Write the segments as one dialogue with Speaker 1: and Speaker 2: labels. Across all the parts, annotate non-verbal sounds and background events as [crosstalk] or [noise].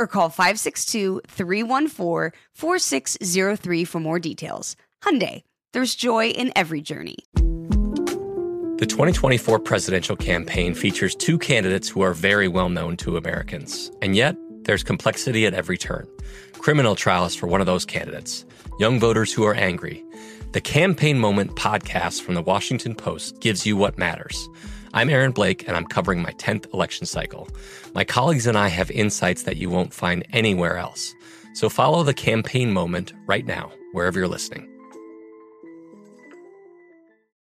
Speaker 1: or call 562-314-4603 for more details. Hyundai, there's joy in every journey.
Speaker 2: The 2024 presidential campaign features two candidates who are very well known to Americans. And yet, there's complexity at every turn. Criminal trials for one of those candidates, young voters who are angry. The Campaign Moment podcast from the Washington Post gives you what matters. I'm Aaron Blake, and I'm covering my 10th election cycle. My colleagues and I have insights that you won't find anywhere else. So follow the campaign moment right now, wherever you're listening.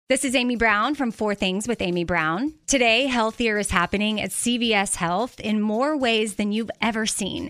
Speaker 3: This is Amy Brown from Four Things with Amy Brown. Today, healthier is happening at CVS Health in more ways than you've ever seen.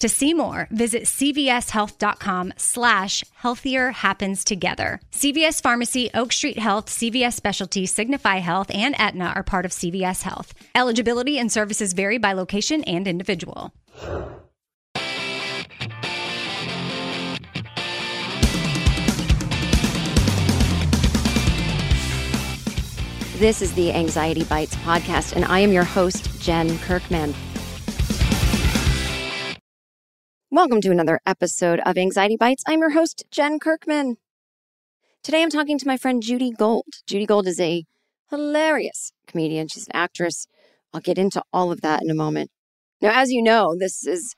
Speaker 3: To see more, visit cvshealth.com slash healthier happens together. CVS Pharmacy, Oak Street Health, CVS Specialty, Signify Health, and Aetna are part of CVS Health. Eligibility and services vary by location and individual.
Speaker 4: This is the Anxiety Bites podcast, and I am your host, Jen Kirkman. Welcome to another episode of Anxiety Bites. I'm your host, Jen Kirkman. Today I'm talking to my friend Judy Gold. Judy Gold is a hilarious comedian. She's an actress. I'll get into all of that in a moment. Now, as you know, this is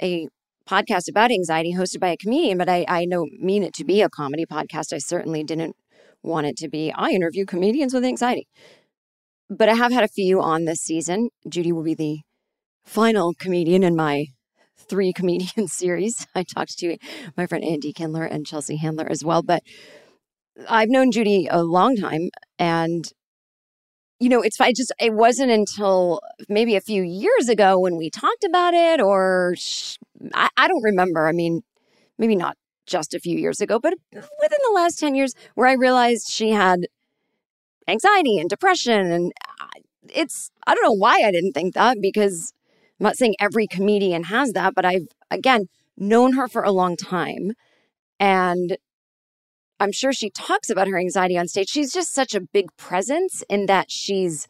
Speaker 4: a podcast about anxiety hosted by a comedian, but I, I don't mean it to be a comedy podcast. I certainly didn't want it to be. I interview comedians with anxiety. But I have had a few on this season. Judy will be the final comedian in my three comedian [laughs] series. I talked to my friend Andy Kindler and Chelsea Handler as well. But I've known Judy a long time. And, you know, it's I just, it wasn't until maybe a few years ago when we talked about it, or I, I don't remember. I mean, maybe not just a few years ago, but within the last 10 years, where I realized she had anxiety and depression. And uh, it's, I don't know why I didn't think that because I'm not saying every comedian has that, but I've, again, known her for a long time. And I'm sure she talks about her anxiety on stage. She's just such a big presence in that she's,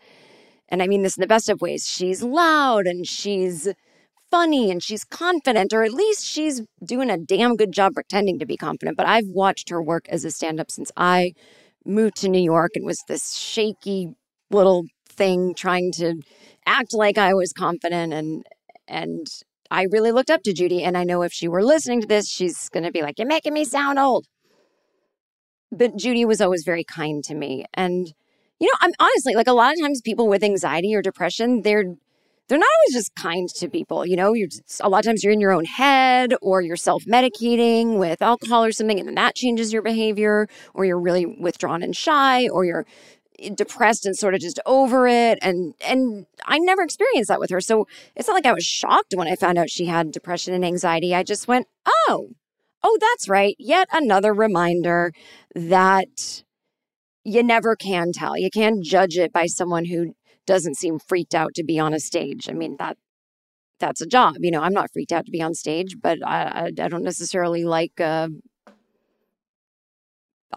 Speaker 4: and I mean this in the best of ways, she's loud and she's funny and she's confident, or at least she's doing a damn good job pretending to be confident. But I've watched her work as a stand up since I moved to New York and was this shaky little thing trying to act like I was confident and and I really looked up to Judy and I know if she were listening to this she's going to be like you're making me sound old. But Judy was always very kind to me and you know I'm honestly like a lot of times people with anxiety or depression they're they're not always just kind to people. You know, just, a lot of times you're in your own head or you're self medicating with alcohol or something, and then that changes your behavior, or you're really withdrawn and shy, or you're depressed and sort of just over it and and I never experienced that with her. So it's not like I was shocked when I found out she had depression and anxiety. I just went, "Oh. Oh, that's right. Yet another reminder that you never can tell. You can't judge it by someone who doesn't seem freaked out to be on a stage. I mean, that that's a job. You know, I'm not freaked out to be on stage, but I I, I don't necessarily like uh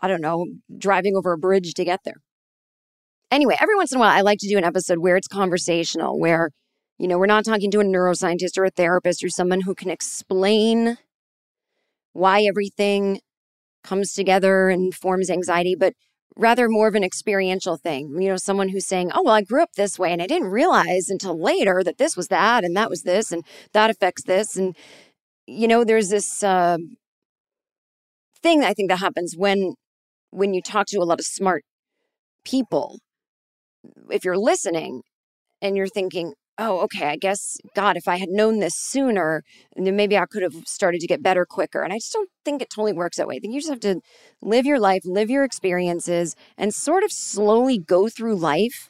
Speaker 4: I don't know, driving over a bridge to get there. Anyway, every once in a while, I like to do an episode where it's conversational, where, you know, we're not talking to a neuroscientist or a therapist or someone who can explain why everything comes together and forms anxiety, but rather more of an experiential thing. You know, someone who's saying, oh, well, I grew up this way and I didn't realize until later that this was that and that was this and that affects this. And, you know, there's this uh, thing I think that happens when when you talk to a lot of smart people if you're listening and you're thinking, oh, okay, I guess, God, if I had known this sooner, then maybe I could have started to get better quicker. And I just don't think it totally works that way. I think you just have to live your life, live your experiences, and sort of slowly go through life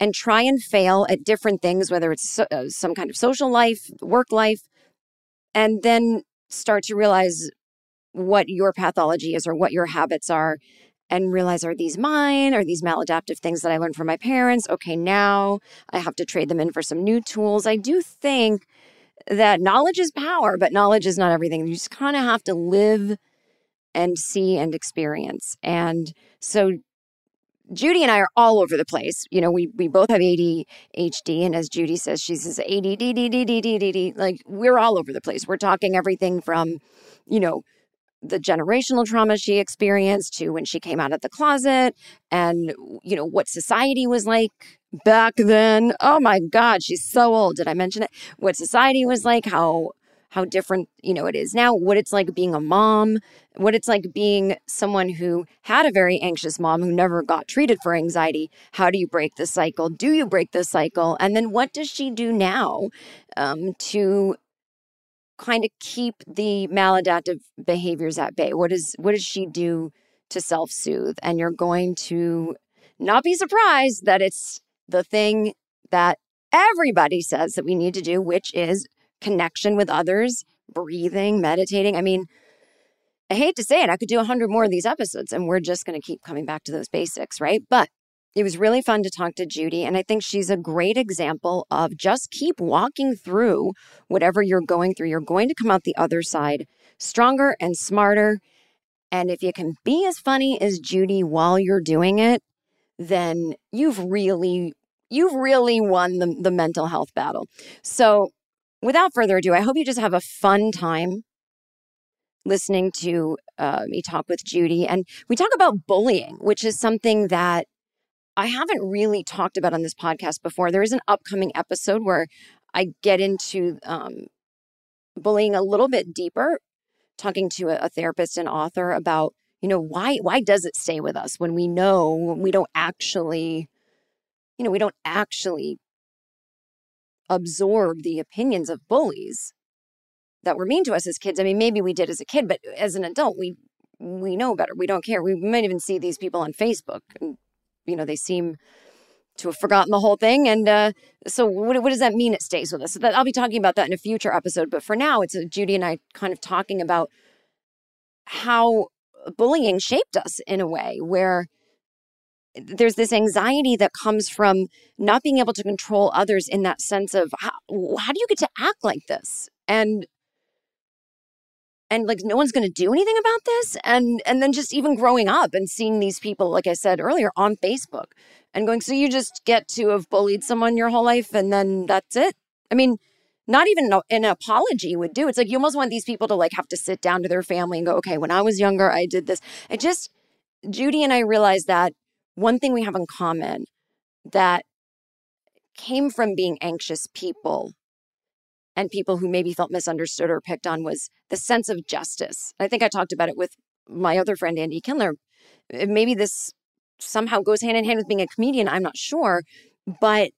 Speaker 4: and try and fail at different things, whether it's so, uh, some kind of social life, work life, and then start to realize what your pathology is or what your habits are and realize are these mine? Are these maladaptive things that I learned from my parents? Okay, now I have to trade them in for some new tools. I do think that knowledge is power, but knowledge is not everything. You just kind of have to live and see and experience. And so Judy and I are all over the place. You know, we we both have ADHD, and as Judy says, she says ADD, like we're all over the place. We're talking everything from, you know, the generational trauma she experienced to when she came out of the closet and you know what society was like back then. Oh my god she's so old. Did i mention it? What society was like how how different you know it is now what it's like being a mom what it's like being someone who had a very anxious mom who never got treated for anxiety. How do you break the cycle? Do you break the cycle? And then what does she do now um, to kind of keep the maladaptive behaviors at bay? What is what does she do to self-soothe? And you're going to not be surprised that it's the thing that everybody says that we need to do, which is connection with others, breathing, meditating. I mean, I hate to say it, I could do a hundred more of these episodes and we're just going to keep coming back to those basics, right? But it was really fun to talk to Judy. And I think she's a great example of just keep walking through whatever you're going through. You're going to come out the other side stronger and smarter. And if you can be as funny as Judy while you're doing it, then you've really, you've really won the, the mental health battle. So without further ado, I hope you just have a fun time listening to uh, me talk with Judy. And we talk about bullying, which is something that I haven't really talked about on this podcast before. There is an upcoming episode where I get into um, bullying a little bit deeper, talking to a, therapist and author about, you know, why why does it stay with us when we know we don't actually, you know, we don't actually absorb the opinions of bullies that were mean to us as kids. I mean, maybe we did as a kid, but as an adult, we we know better. We don't care. We might even see these people on Facebook and you know, they seem to have forgotten the whole thing. And uh, so, what, what, does that mean? It stays with us. So that I'll be talking about that in a future episode. But for now, it's uh, Judy and I kind of talking about how bullying shaped us in a way where there's this anxiety that comes from not being able to control others in that sense of how, how do you get to act like this and and like no one's going to do anything about this and and then just even growing up and seeing these people like i said earlier on facebook and going so you just get to have bullied someone your whole life and then that's it? I mean not even an apology would do. It's like you almost want these people to like have to sit down to their family and go okay when i was younger i did this. I just judy and i realized that one thing we have in common that came from being anxious people and people who maybe felt misunderstood or picked on was the sense of justice. I think I talked about it with my other friend, Andy Kindler. Eh, maybe this somehow goes hand in hand with being a comedian. I'm not sure. But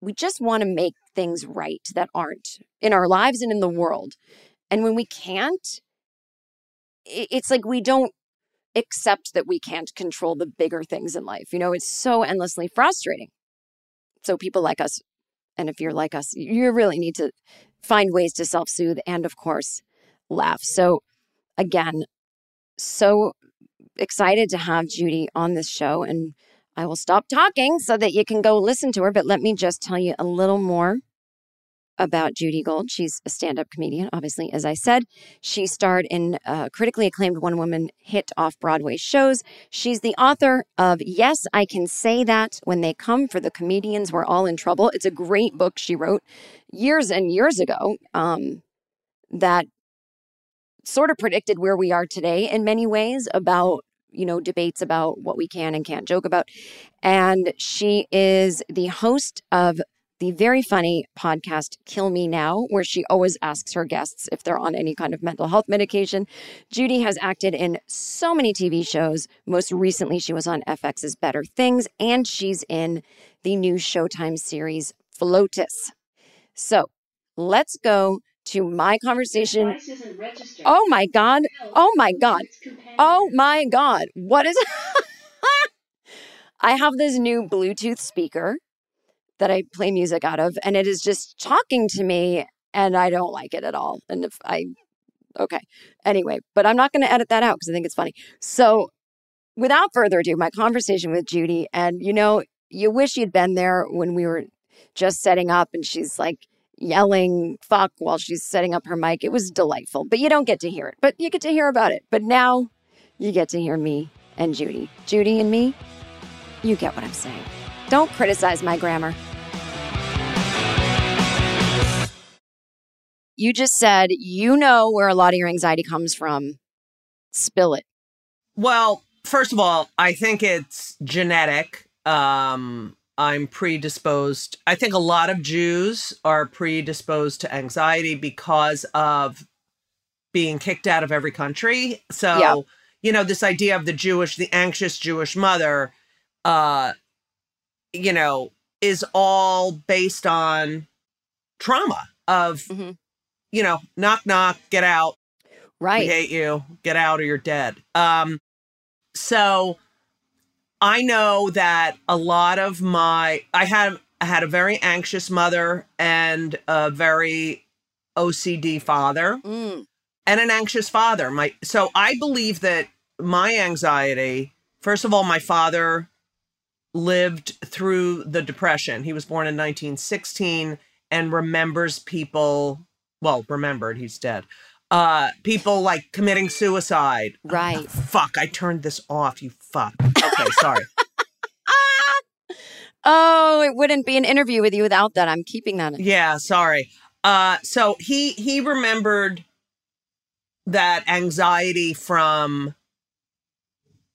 Speaker 4: we just want to make things right that aren't in our lives and in the world. And when we can't, it's like we don't accept that we can't control the bigger things in life. You know, it's so endlessly frustrating. So people like us, and if you're like us, you really need to find ways to self soothe and, of course, laugh. So, again, so excited to have Judy on this show. And I will stop talking so that you can go listen to her. But let me just tell you a little more about Judy Gold. She's a stand up comedian, obviously, as I said. She starred in uh, critically acclaimed one woman hit off Broadway shows. She's the author of Yes, I Can Say That When They Come for the Comedians We're All in Trouble. It's a great book she wrote years and years ago um, that sort of predicted where we are today in many ways about you know debates about what we can and can't joke about and she is the host of the very funny podcast Kill Me Now, where she always asks her guests if they're on any kind of mental health medication. Judy has acted in so many TV shows. Most recently, she was on FX's Better Things, and she's in the new Showtime series FLOTUS. So let's go to my conversation. Oh my God. Oh my God. Oh my God. What is. [laughs] I have this new Bluetooth speaker that I play music out of, and it is just talking to me, and I don't like it at all. And if I, okay, anyway, but I'm not going to edit that out because I think it's funny. So, without further ado, my conversation with Judy, and you know, you wish you'd been there when we were just setting up, and she's like yelling fuck while she's setting up her mic. It was delightful, but you don't get to hear it, but you get to hear about it. But now you get to hear me and Judy. Judy and me, you get what I'm saying. Don't criticize my grammar. You just said you know where a lot of your anxiety comes from. Spill it.
Speaker 5: Well, first of all, I think it's genetic. Um, I'm predisposed. I think a lot of Jews are predisposed to anxiety because of being kicked out of every country. So, yeah. you know, this idea of the Jewish, the anxious Jewish mother, uh, you know, is all based on trauma of, mm-hmm. you know, knock, knock, get out.
Speaker 4: Right.
Speaker 5: We hate you. Get out or you're dead. Um, so I know that a lot of my, I had, I had a very anxious mother and a very OCD father mm. and an anxious father. My, so I believe that my anxiety, first of all, my father lived through the Depression. He was born in 1916 and remembers people, well, remembered, he's dead. Uh, people like committing suicide.
Speaker 4: Right.
Speaker 5: Oh, fuck, I turned this off, you fuck. Okay, sorry. [laughs]
Speaker 4: oh, it wouldn't be an interview with you without that. I'm keeping that.
Speaker 5: In. Yeah, sorry. Uh, so he he remembered that anxiety from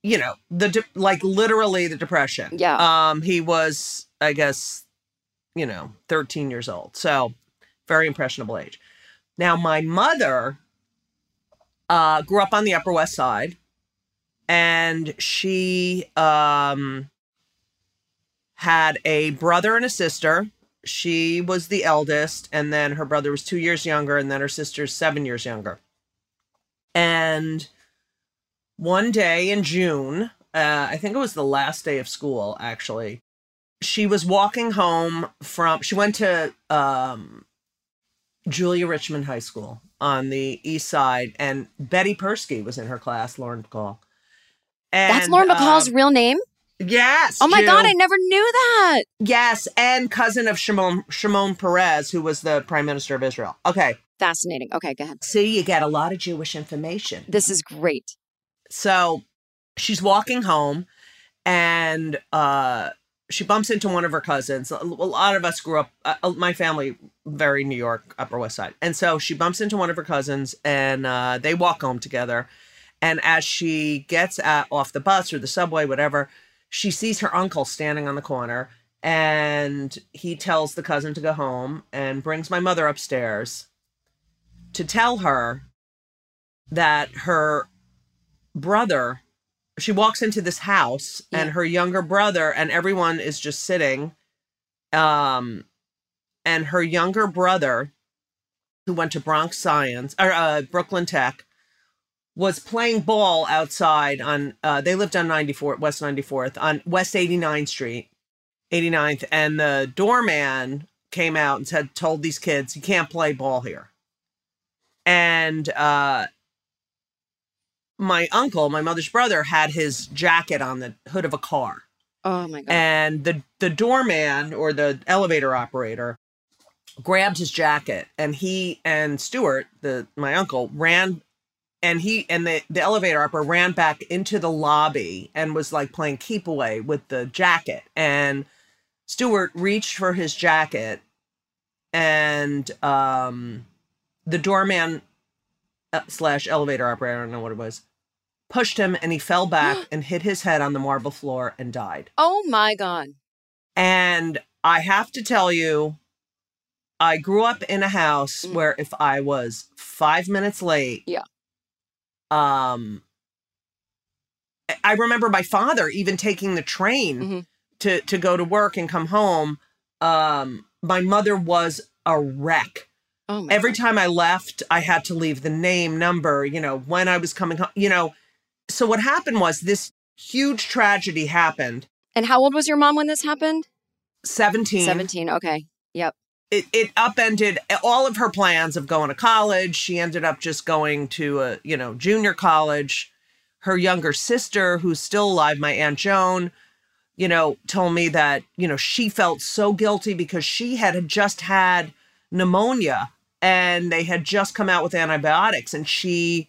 Speaker 5: you know the de- like literally the depression.
Speaker 4: Yeah.
Speaker 5: Um he was i guess you know 13 years old. So very impressionable age. Now my mother uh grew up on the upper west side and she um had a brother and a sister. She was the eldest and then her brother was two years younger and then her sister's seven years younger. And one day in June, uh, I think it was the last day of school, actually, she was walking home from, she went to um, Julia Richman High School on the east side, and Betty Perske was in her class, Lauren Bacall.
Speaker 4: And, That's Lauren Bacall's um, real name?
Speaker 5: Yes.
Speaker 4: Oh my God, I never knew that.
Speaker 5: Yes, and cousin of Shimon, Shimon Peres, who was the prime minister of Israel. Okay.
Speaker 4: Fascinating. Okay, go ahead.
Speaker 5: See, you get a lot of Jewish information.
Speaker 4: This is great.
Speaker 5: So she's walking home and uh, she bumps into one of her cousins. A lot of us grew up, uh, uh, my family, very New York, Upper West Side. And so she bumps into one of her cousins and uh, they walk home together. And as she gets at, off the bus or the subway, whatever, she sees her uncle standing on the corner and he tells the cousin to go home and brings my mother upstairs to tell her that her brother she walks into this house yeah. and her younger brother and everyone is just sitting um and her younger brother, who went to Bronx Science or uh, Brooklyn Tech, was playing ball outside on. Uh, they lived on 94 West 94th on West 89th Street, 89th, and the doorman came out and said, told these kids, you can't play ball here. And uh, my uncle, my mother's brother, had his jacket on the hood of a car.
Speaker 4: Oh my god.
Speaker 5: And the the doorman or the elevator operator grabbed his jacket and he and Stuart, the my uncle, ran and he and the, the elevator operator ran back into the lobby and was like playing keep away with the jacket. And Stuart reached for his jacket and um the doorman uh, slash elevator operator, I don't know what it was, pushed him and he fell back [gasps] and hit his head on the marble floor and died.
Speaker 4: oh my god.
Speaker 5: And I have to tell you, I grew up in a house
Speaker 4: Mm.
Speaker 5: where if I was five minutes late,
Speaker 4: Yeah.
Speaker 5: um, I- remember my father even taking the train
Speaker 4: Mhm.
Speaker 5: to to go to work and come home. Um, my mother was a wreck.
Speaker 4: Oh my
Speaker 5: Every
Speaker 4: god.
Speaker 5: time I left, I had to leave the name, number, you know, when I was coming home, you know. So what happened was this huge tragedy happened.
Speaker 4: And how old was your mom when this happened?
Speaker 5: 17.
Speaker 4: 17. Okay. Yep.
Speaker 5: it, it upended all of her plans of going to college. She ended up just going to a, you know, junior college. Her younger sister, who's still alive, my Aunt Joan, you know, told me that, you know, she felt so guilty because she had just had pneumonia and they had just come out with antibiotics and she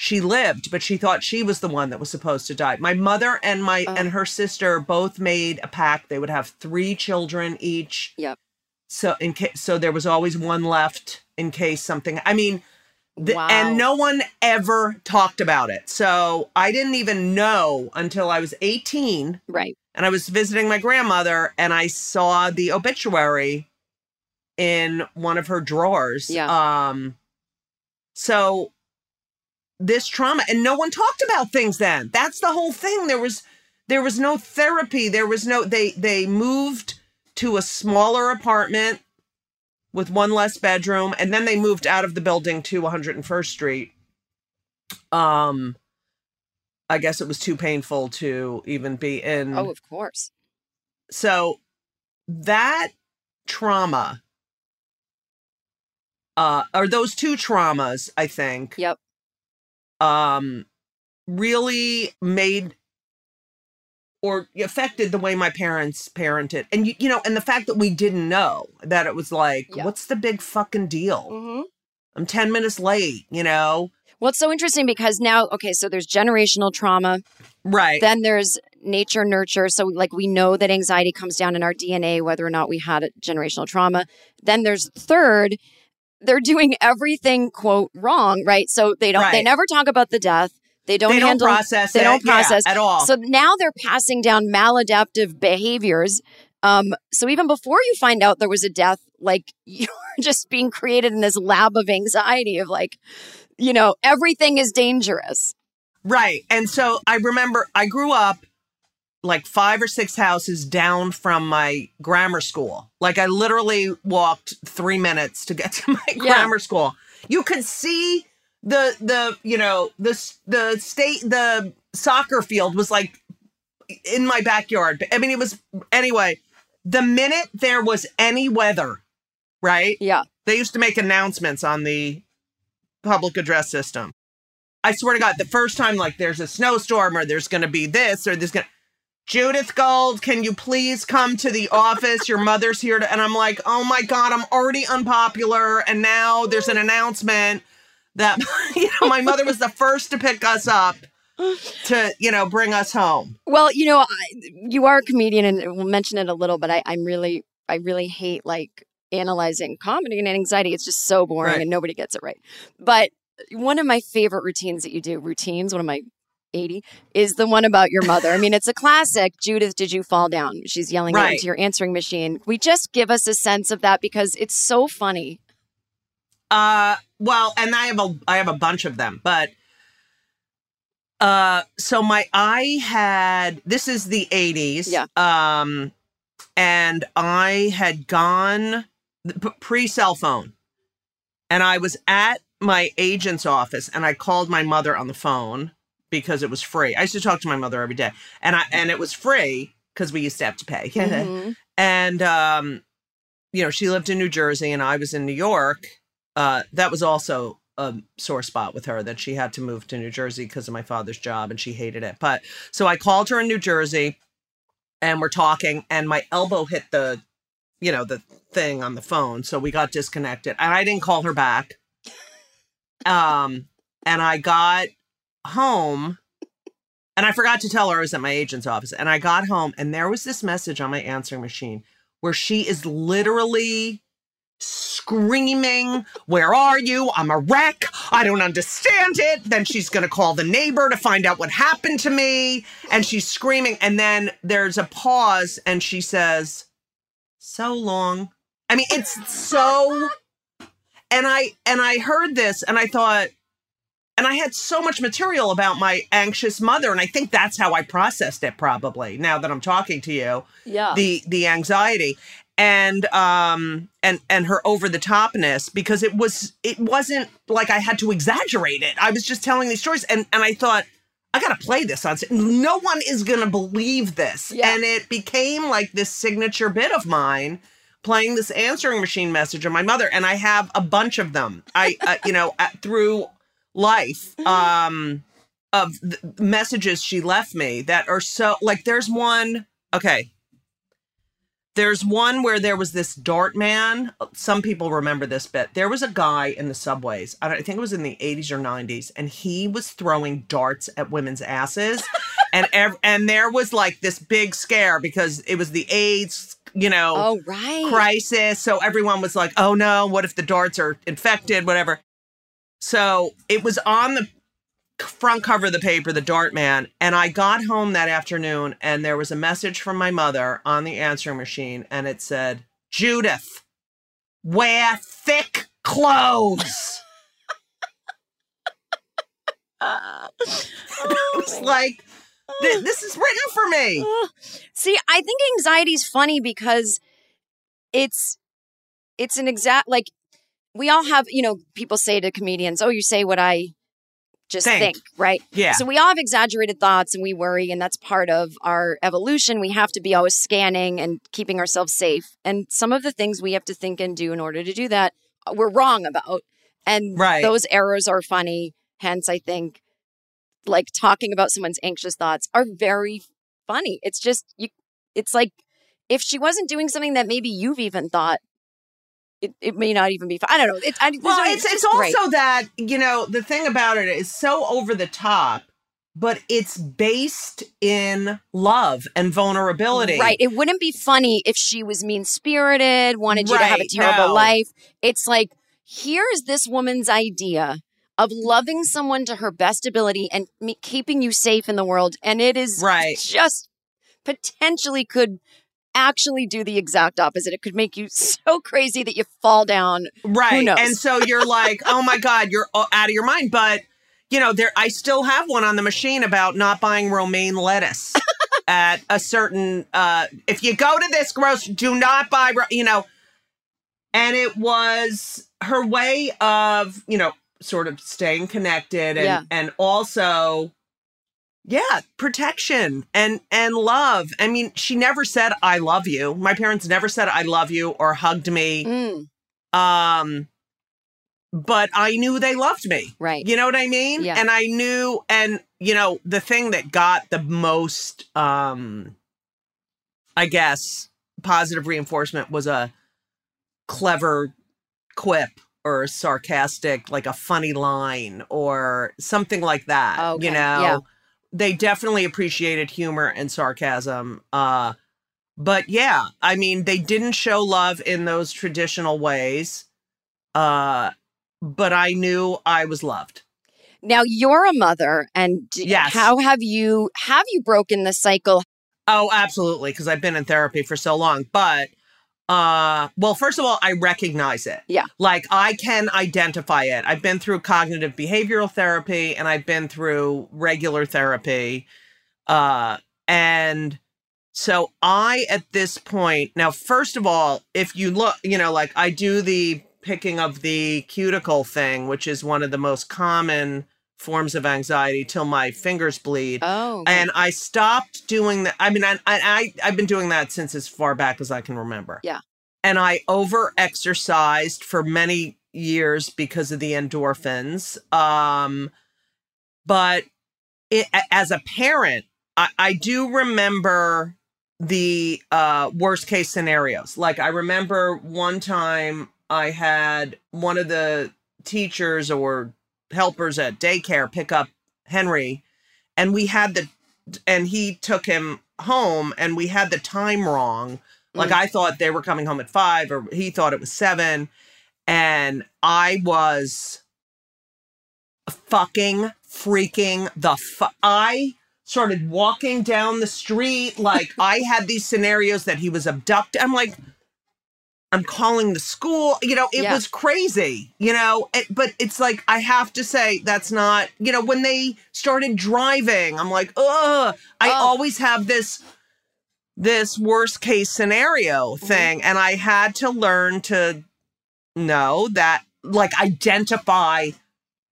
Speaker 5: she lived, but she thought she was the one that was supposed to die. My mother and my
Speaker 4: Oh.
Speaker 5: and her sister both made a pact. They would have three children each
Speaker 4: Yep.
Speaker 5: so in case so there was always one left in case something i mean the,
Speaker 4: Wow.
Speaker 5: and no one ever talked about it so i didn't even know until i was 18
Speaker 4: Right.
Speaker 5: and i was visiting my grandmother and i saw the obituary in one of her drawers
Speaker 4: Yeah.
Speaker 5: um so this trauma and no one talked about things then. That's the whole thing. There was there was no therapy. There was no they they moved to a smaller apartment with one less bedroom and then they moved out of the building to 101st street. Um i guess it was too painful to even be in.
Speaker 4: Oh, of course.
Speaker 5: so that trauma uh or those two traumas i think
Speaker 4: Yep.
Speaker 5: Um really made or affected the way my parents parented and you, you know and the fact that we didn't know that it was like
Speaker 4: Yeah.
Speaker 5: what's the big fucking deal
Speaker 4: Mm-hmm.
Speaker 5: i'm 10 minutes late you know
Speaker 4: Well, it's so interesting because now, okay, so there's generational trauma.
Speaker 5: right
Speaker 4: Then there's nature nurture. So, like, we know that anxiety comes down in our DNA, whether or not we had generational trauma. Then there's third, they're doing everything, quote, wrong, right? So they don't, they never talk about the death. They don't
Speaker 5: they don't
Speaker 4: handle,
Speaker 5: process
Speaker 4: they
Speaker 5: it
Speaker 4: don't
Speaker 5: yeah,
Speaker 4: process
Speaker 5: at all
Speaker 4: So now they're passing down maladaptive behaviors. Um, so even before you find out there was a death, like [laughs] you're just being created in this lab of anxiety of like, you know, everything is dangerous.
Speaker 5: Right. And so I remember I grew up like five or six houses down from my grammar school. Like I literally walked three minutes to get [laughs] to my
Speaker 4: Yeah.
Speaker 5: grammar school. You could see the the you know the the state the soccer field was like in my backyard. I mean it was anyway. The minute there was any weather, right?
Speaker 4: Yeah.
Speaker 5: They used to make announcements on the public address system. I swear to God, the first time like there's a snowstorm or there's going to be this or there's going to Judith Gold, can you please come to the office? Your mother's here to, and I'm like, oh my God, I'm already unpopular. And now there's an announcement that, [laughs] you know, my mother was the first to pick us up to, you know, bring us home.
Speaker 4: Well, you know, I, you are a comedian, and we'll mention it a little, but I, I'm really, I really hate like analyzing comedy and anxiety. It's just so boring,
Speaker 5: Right.
Speaker 4: and nobody gets it right. But one of my favorite routines that you do, routines, one of my 80, is the one about your mother. I mean, it's a classic. Judith, did you fall down? She's yelling
Speaker 5: Right.
Speaker 4: into your answering machine. We just give us a sense of that because it's so funny.
Speaker 5: Uh, well, and I have a I have a bunch of them, but uh, so my I had this is the eighties,
Speaker 4: Yeah.
Speaker 5: um, and I had gone pre cell phone. And I was at my agent's office and I called my mother on the phone because it was free. I used to talk to my mother every day. And I and it was free because we used to have to pay.
Speaker 4: Mhm. [laughs]
Speaker 5: and um, you know, she lived in New Jersey and I was in New York. Uh, that was also a sore spot with her that she had to move to New Jersey because of my father's job and she hated it. But so I called her in New Jersey and we're talking and my elbow hit the you know the thing on the phone so we got disconnected and I didn't call her back. Um and I got home and I forgot to tell her I was at my agent's office and I got home and there was this message on my answering machine where she is literally screaming, Where are you? I'm a wreck. I don't understand it. Then she's going to call the neighbor to find out what happened to me. And she's screaming. And then there's a pause and she says, So long. I mean, it's so. And I and I heard this and I thought, and I had so much material about my anxious mother, and I think that's how I processed it. Probably now that I'm talking to you,
Speaker 4: Yeah.
Speaker 5: the the anxiety and um and and her over the topness because it was it wasn't like I had to exaggerate it. I was just telling these stories, and and I thought. I gotta play this on. No one is gonna believe this,
Speaker 4: Yeah.
Speaker 5: and it became like this signature bit of mine, playing this answering machine message of my mother, and I have a bunch of them. I, uh, you know, uh, through life, um, of messages she left me that are so like. There's one. Okay, there's one where there was this dart man. Some people remember this bit. There was a guy in the subways. I, don't, I think it was in the 80s or 90s, and he was throwing darts at women's asses. [laughs] and ev- and there was like this big scare because it was the AIDS, you know,
Speaker 4: Oh, right.
Speaker 5: crisis. So everyone was like, "Oh no, what if the darts are infected? Whatever." So it was on the front cover of the paper, the Dart Man, and I got home that afternoon, and there was a message from my mother on the answering machine, and it said, "Judith, wear thick clothes." [laughs] [laughs] I was oh. like, "Th- oh. "This is written for me." Oh.
Speaker 4: See, I think anxiety is funny because it's it's an exact like we all have, you know, people say to comedians, "Oh, you say what I just
Speaker 5: Think.
Speaker 4: think, right?"
Speaker 5: Yeah.
Speaker 4: So we all have exaggerated thoughts and we worry and that's part of our evolution. We have to be always scanning and keeping ourselves safe. And some of the things we have to think and do in order to do that, uh, we're wrong about. And
Speaker 5: Right.
Speaker 4: those errors are funny. Hence, I think like talking about someone's anxious thoughts are very funny. It's just you it's like if she wasn't doing something that maybe you've even thought it, it may not even be fun. I don't know. It's I,
Speaker 5: Well, it's it's
Speaker 4: great.
Speaker 5: also that you know the thing about it is so over the top, but it's based in love and vulnerability.
Speaker 4: Right. It wouldn't be funny if she was mean spirited, wanted you to have a terrible
Speaker 5: no.
Speaker 4: life. It's like, here is this woman's idea of loving someone to her best ability and me- keeping you safe in the world. And it is
Speaker 5: Right.
Speaker 4: just potentially could actually do the exact opposite. It could make you [laughs] so crazy that you fall down.
Speaker 5: Right.
Speaker 4: knows?
Speaker 5: And so you're like, oh my God, you're out of your mind. But you know, there I still have one on the machine about not buying romaine lettuce [laughs] at a certain uh if you go to this gross, do not buy you know. And it was her way of, you know, sort of staying connected and
Speaker 4: Yeah.
Speaker 5: and also yeah, protection and and love. I mean, she never said I love you. My parents never said I love you or hugged me
Speaker 4: Mm,
Speaker 5: um but i knew they loved me
Speaker 4: right.
Speaker 5: you know what i mean
Speaker 4: Yeah.
Speaker 5: and i knew and you know the thing that got the most um i guess positive reinforcement was a clever quip or sarcastic like a funny line or something like that
Speaker 4: Okay,
Speaker 5: you know
Speaker 4: yeah.
Speaker 5: They definitely appreciated humor and sarcasm uh but yeah i mean they didn't show love in those traditional ways uh but i knew i was loved
Speaker 4: Now you're a mother, and
Speaker 5: Yes.
Speaker 4: how have you have you broken the cycle?
Speaker 5: oh absolutely because i've been in therapy for so long but uh well first of all i recognize it.
Speaker 4: Yeah.
Speaker 5: like i can identify it. I've been through cognitive behavioral therapy and i've been through regular therapy. Uh and So I, at this point, now, first of all, if you look, you know, like I do the picking of the cuticle thing, which is one of the most common forms of anxiety till my fingers bleed.
Speaker 4: Oh, okay.
Speaker 5: And I stopped doing that. I mean, I, I, I've been doing that since as far back as I can remember.
Speaker 4: Yeah.
Speaker 5: And I over exercised for many years because of the endorphins. Um, but it, as a parent, I, I do remember the uh, worst case scenarios. Like I remember one time I had one of the teachers or helpers at daycare pick up Henry, and we had the and he took him home, and we had the time wrong. Like
Speaker 4: Mm.
Speaker 5: I thought they were coming home at five, or he thought it was seven, and I was fucking freaking the fu- I started walking down the street like I had these scenarios that he was abducted. I'm like, I'm calling the school. You know, it
Speaker 4: Yeah.
Speaker 5: was crazy, you know, it, but it's like, I have to say, that's not, you know, when they started driving, I'm like, ugh, I
Speaker 4: Oh.
Speaker 5: always have this. This worst case scenario
Speaker 4: Mm-hmm.
Speaker 5: thing. And I had to learn to know that, like, identify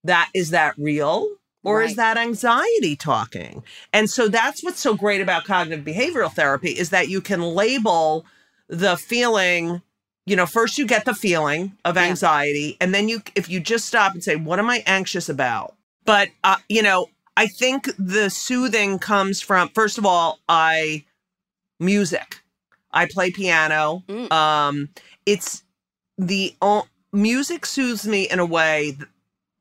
Speaker 5: that is that real or is that anxiety talking? And so that's what's so great about cognitive behavioral therapy is that you can label the feeling you know first you get the feeling of
Speaker 4: Yeah.
Speaker 5: anxiety and then you if you just stop and say what am i anxious about but uh, you know i think the soothing comes from first of all i music i play piano
Speaker 4: Mm.
Speaker 5: um it's the o- music soothes me in a way th-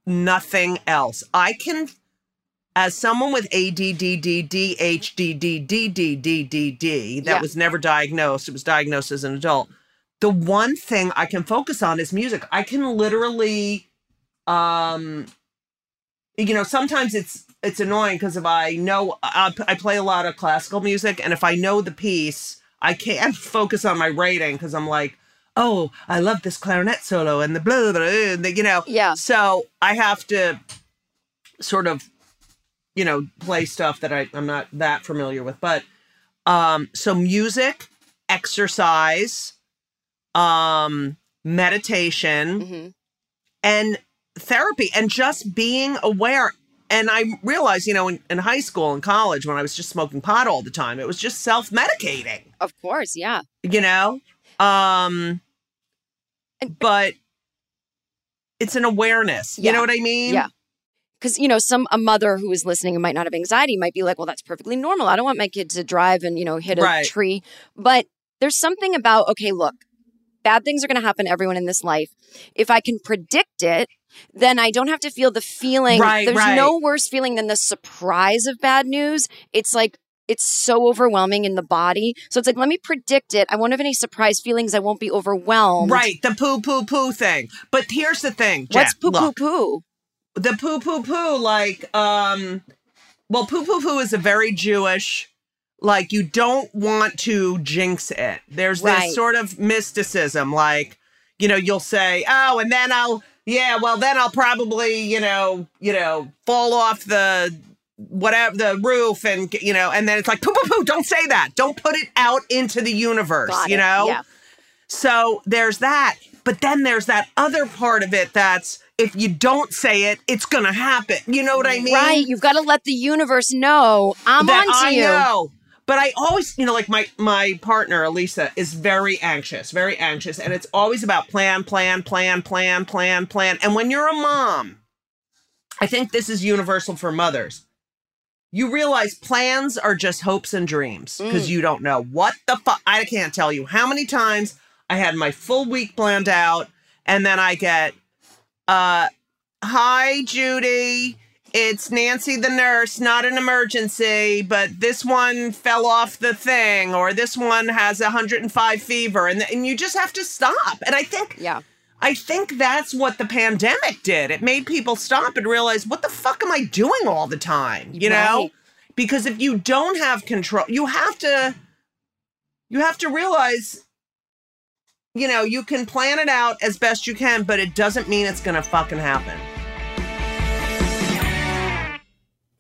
Speaker 5: nothing else i can as someone with ADDD, ADHD, that
Speaker 4: Yeah.
Speaker 5: was never diagnosed, it was diagnosed as an adult. The one thing I can focus on is music. I can literally, um, you know, sometimes it's it's annoying because if I know I, I play a lot of classical music, and if I know the piece, I can't [laughs] focus on my writing because I'm like, oh, I love this clarinet solo and the blah blah, blah and the, you know,
Speaker 4: Yeah.
Speaker 5: So I have to sort of you know play stuff that I, i'm not that familiar with but um so music exercise um meditation
Speaker 4: Mhm.
Speaker 5: and therapy and just being aware and i realized you know in, in high school and college when i was just smoking pot all the time it was just self-medicating
Speaker 4: Of course, yeah.
Speaker 5: you know um but it's an awareness you
Speaker 4: Yeah.
Speaker 5: know what i mean
Speaker 4: Yeah. Because, you know, some a mother who is listening and might not have anxiety might be like, well, that's perfectly normal. I don't want my kid to drive and, you know, hit a
Speaker 5: Right.
Speaker 4: tree. But there's something about, okay, look, bad things are going to happen to everyone in this life. If I can predict it, then I don't have to feel the feeling.
Speaker 5: Right,
Speaker 4: There's
Speaker 5: right.
Speaker 4: no worse feeling than the surprise of bad news. It's like, it's so overwhelming in the body. So it's like, let me predict it. I won't have any surprise feelings. I won't be overwhelmed.
Speaker 5: Right, the poo poo poo thing. But here's the thing.
Speaker 4: What's
Speaker 5: Jen,
Speaker 4: poo poo
Speaker 5: look,
Speaker 4: poo?
Speaker 5: The poo poo poo, like, um, well, poo poo poo is a very Jewish, like, you don't want to jinx it. There's
Speaker 4: Right.
Speaker 5: this sort of mysticism, like, you know, you'll say, oh, and then I'll, yeah, well, then I'll probably, you know, you know, fall off the whatever the roof and you know and then it's like poo poo poo don't say that don't put it out into the universe
Speaker 4: Got
Speaker 5: you
Speaker 4: it.
Speaker 5: know
Speaker 4: Yeah.
Speaker 5: so there's that. But then there's that other part of it that's if you don't say it, it's gonna happen. You know what I mean?
Speaker 4: Right. You've got to let the universe know I'm
Speaker 5: that
Speaker 4: onto
Speaker 5: I
Speaker 4: you.
Speaker 5: know. But I always, you know, like my my partner Elisa is very anxious, very anxious, and it's always about plan, plan, plan, plan, plan, plan. And when you're a mom, I think this is universal for mothers. You realize plans are just hopes and dreams because you don't know what the fuck. I can't tell you how many times I had my full week planned out, and then I get, uh, hi, Judy. It's Nancy the nurse, not an emergency, but this one fell off the thing, or this one has 105 fever, and, and you just have to stop. And I think
Speaker 4: Yeah.
Speaker 5: I think that's what the pandemic did. It made people stop and realize, what the fuck am I doing all the time? You know? Because if you don't have control, you have to you have to realize you know, you can plan it out as best you can, but it doesn't mean it's going to fucking happen.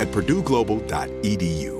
Speaker 6: at purdueglobal.edu.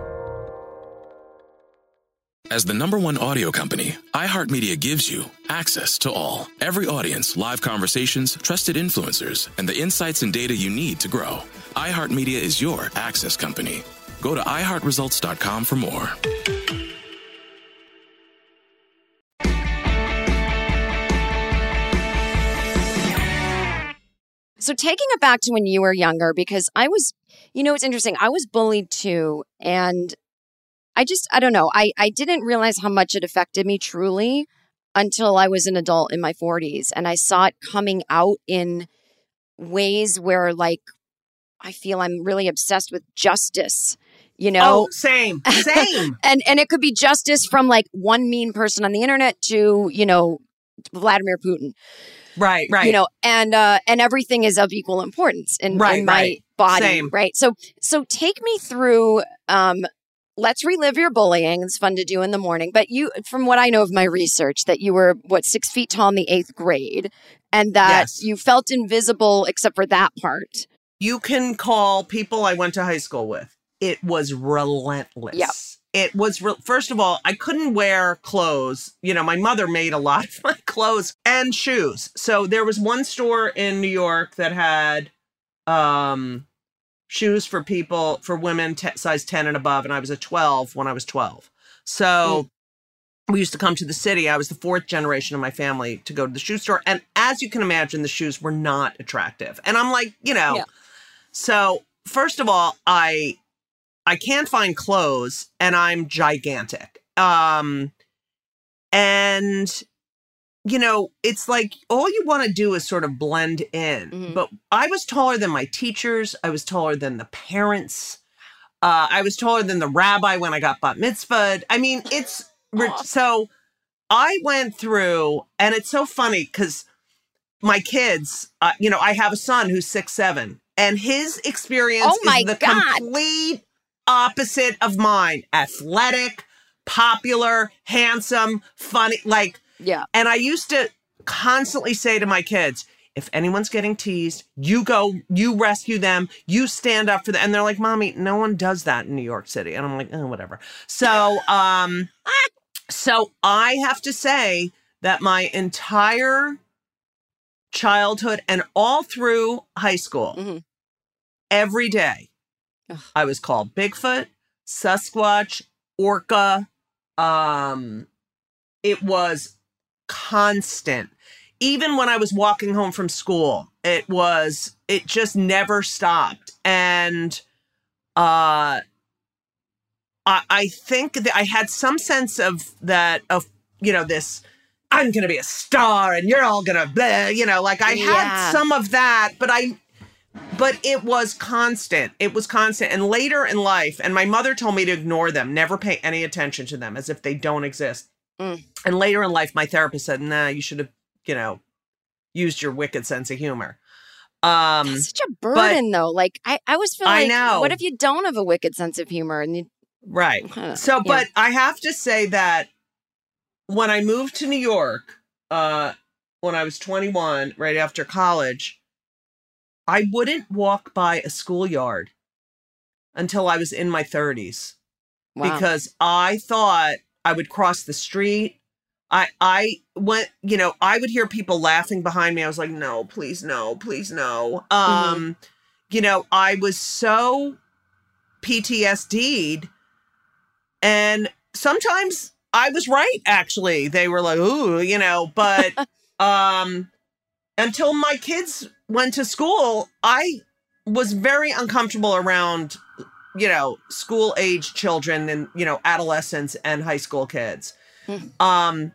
Speaker 7: As the number one audio company, iHeartMedia gives you access to all. Every audience, live conversations, trusted influencers, and the insights and data you need to grow. iHeartMedia is your access company. Go to iHeartResults.com for more.
Speaker 4: So taking it back to when you were younger, because I was, you know, it's interesting. I was bullied too. And I just, I don't know. I, I didn't realize how much it affected me truly until I was an adult in my 40s. And I saw it coming out in ways where, like, I feel I'm really obsessed with justice. You know,
Speaker 5: Oh, same, same. [laughs]
Speaker 4: and and it could be justice from like one mean person on the internet to you know Vladimir Putin.
Speaker 5: Right, right.
Speaker 4: You know, and uh and everything is of equal importance in,
Speaker 5: Right,
Speaker 4: in my
Speaker 5: right.
Speaker 4: body.
Speaker 5: Same.
Speaker 4: Right. So so take me through um let's relive your bullying. It's fun to do in the morning. But you from what I know of my research, that you were what, six feet tall in the eighth grade and that
Speaker 5: Yes.
Speaker 4: you felt invisible except for that part.
Speaker 5: You can call people I went to high school with. It was relentless.
Speaker 4: Yep.
Speaker 5: It was, re- first of all, I couldn't wear clothes. You know, my mother made a lot of [laughs] my clothes and shoes. So there was one store in New York that had um, shoes for people, for women, t- size 10 and above. And I was a 12 when I was 12. So we used to come to the city. I was the fourth generation of my family to go to the shoe store. And as you can imagine, the shoes were not attractive. And I'm like, you know,
Speaker 4: Yeah.
Speaker 5: so first of all, I I can't find clothes and I'm gigantic. Um and you know, it's like all you want to do is sort of blend in.
Speaker 4: Mhm.
Speaker 5: But I was taller than my teachers, I was taller than the parents. Uh, I was taller than the rabbi when I got bat mitzvahed. I mean, it's [laughs] so I went through, and it's so funny because my kids, uh, you know, I have a son who's six seven, and his experience
Speaker 4: Oh my
Speaker 5: is the
Speaker 4: God.
Speaker 5: complete opposite of mine: athletic, popular, handsome, funny. Like,
Speaker 4: Yeah.
Speaker 5: and I used to constantly say to my kids, if anyone's getting teased, you go, you rescue them, you stand up for them. And they're like, Mommy, no one does that in New York City. And I'm like, oh, whatever. So, [laughs] um, so I have to say that my entire childhood and all through high school, every day, I was called Bigfoot, Sasquatch, Orca. Um, it was constant. Even when I was walking home from school, it was, it just never stopped. And, uh, I, I think that I had some sense of that, of, you know, this, I'm going to be a star and you're all going to, blah, you know, like I
Speaker 4: Yeah.
Speaker 5: had some of that, but I, but it was constant. It was constant. And later in life, and my mother told me to ignore them, never pay any attention to them as if they don't exist.
Speaker 4: Mm.
Speaker 5: And later in life, my therapist said, nah, you should have, you know, used your wicked sense of humor. Um,
Speaker 4: That's such a burden, though. Like I, I always feel
Speaker 5: I
Speaker 4: like,
Speaker 5: know.
Speaker 4: what if you don't have a wicked sense of humor and you,
Speaker 5: Right.
Speaker 4: Huh,
Speaker 5: So,
Speaker 4: yeah.
Speaker 5: but I have to say that when I moved to New York, uh, when I was 21, right after college, I wouldn't walk by a schoolyard until I was in my 30s
Speaker 4: Wow.
Speaker 5: because I thought I would cross the street. I I went, you know, I would hear people laughing behind me. I was like, no, please no, please no. Um, you know, I was so PTSD'd and sometimes I was right actually. They were like, ooh, you know, but [laughs] um until my kids went to school, I was very uncomfortable around you know, school age children and, you know, adolescents and high school kids. Um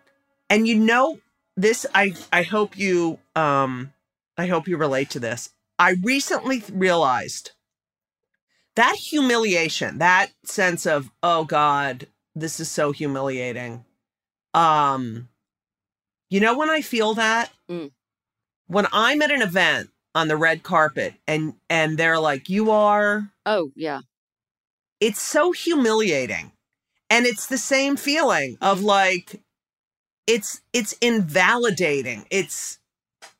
Speaker 5: and you know this I I hope you um I hope you relate to this. I recently realized that humiliation, that sense of oh god, this is so humiliating. Um you know when I feel that
Speaker 4: Mm.
Speaker 5: when I'm at an event on the red carpet and and they're like you are
Speaker 4: oh yeah,
Speaker 5: it's so humiliating and it's the same feeling of like it's it's invalidating it's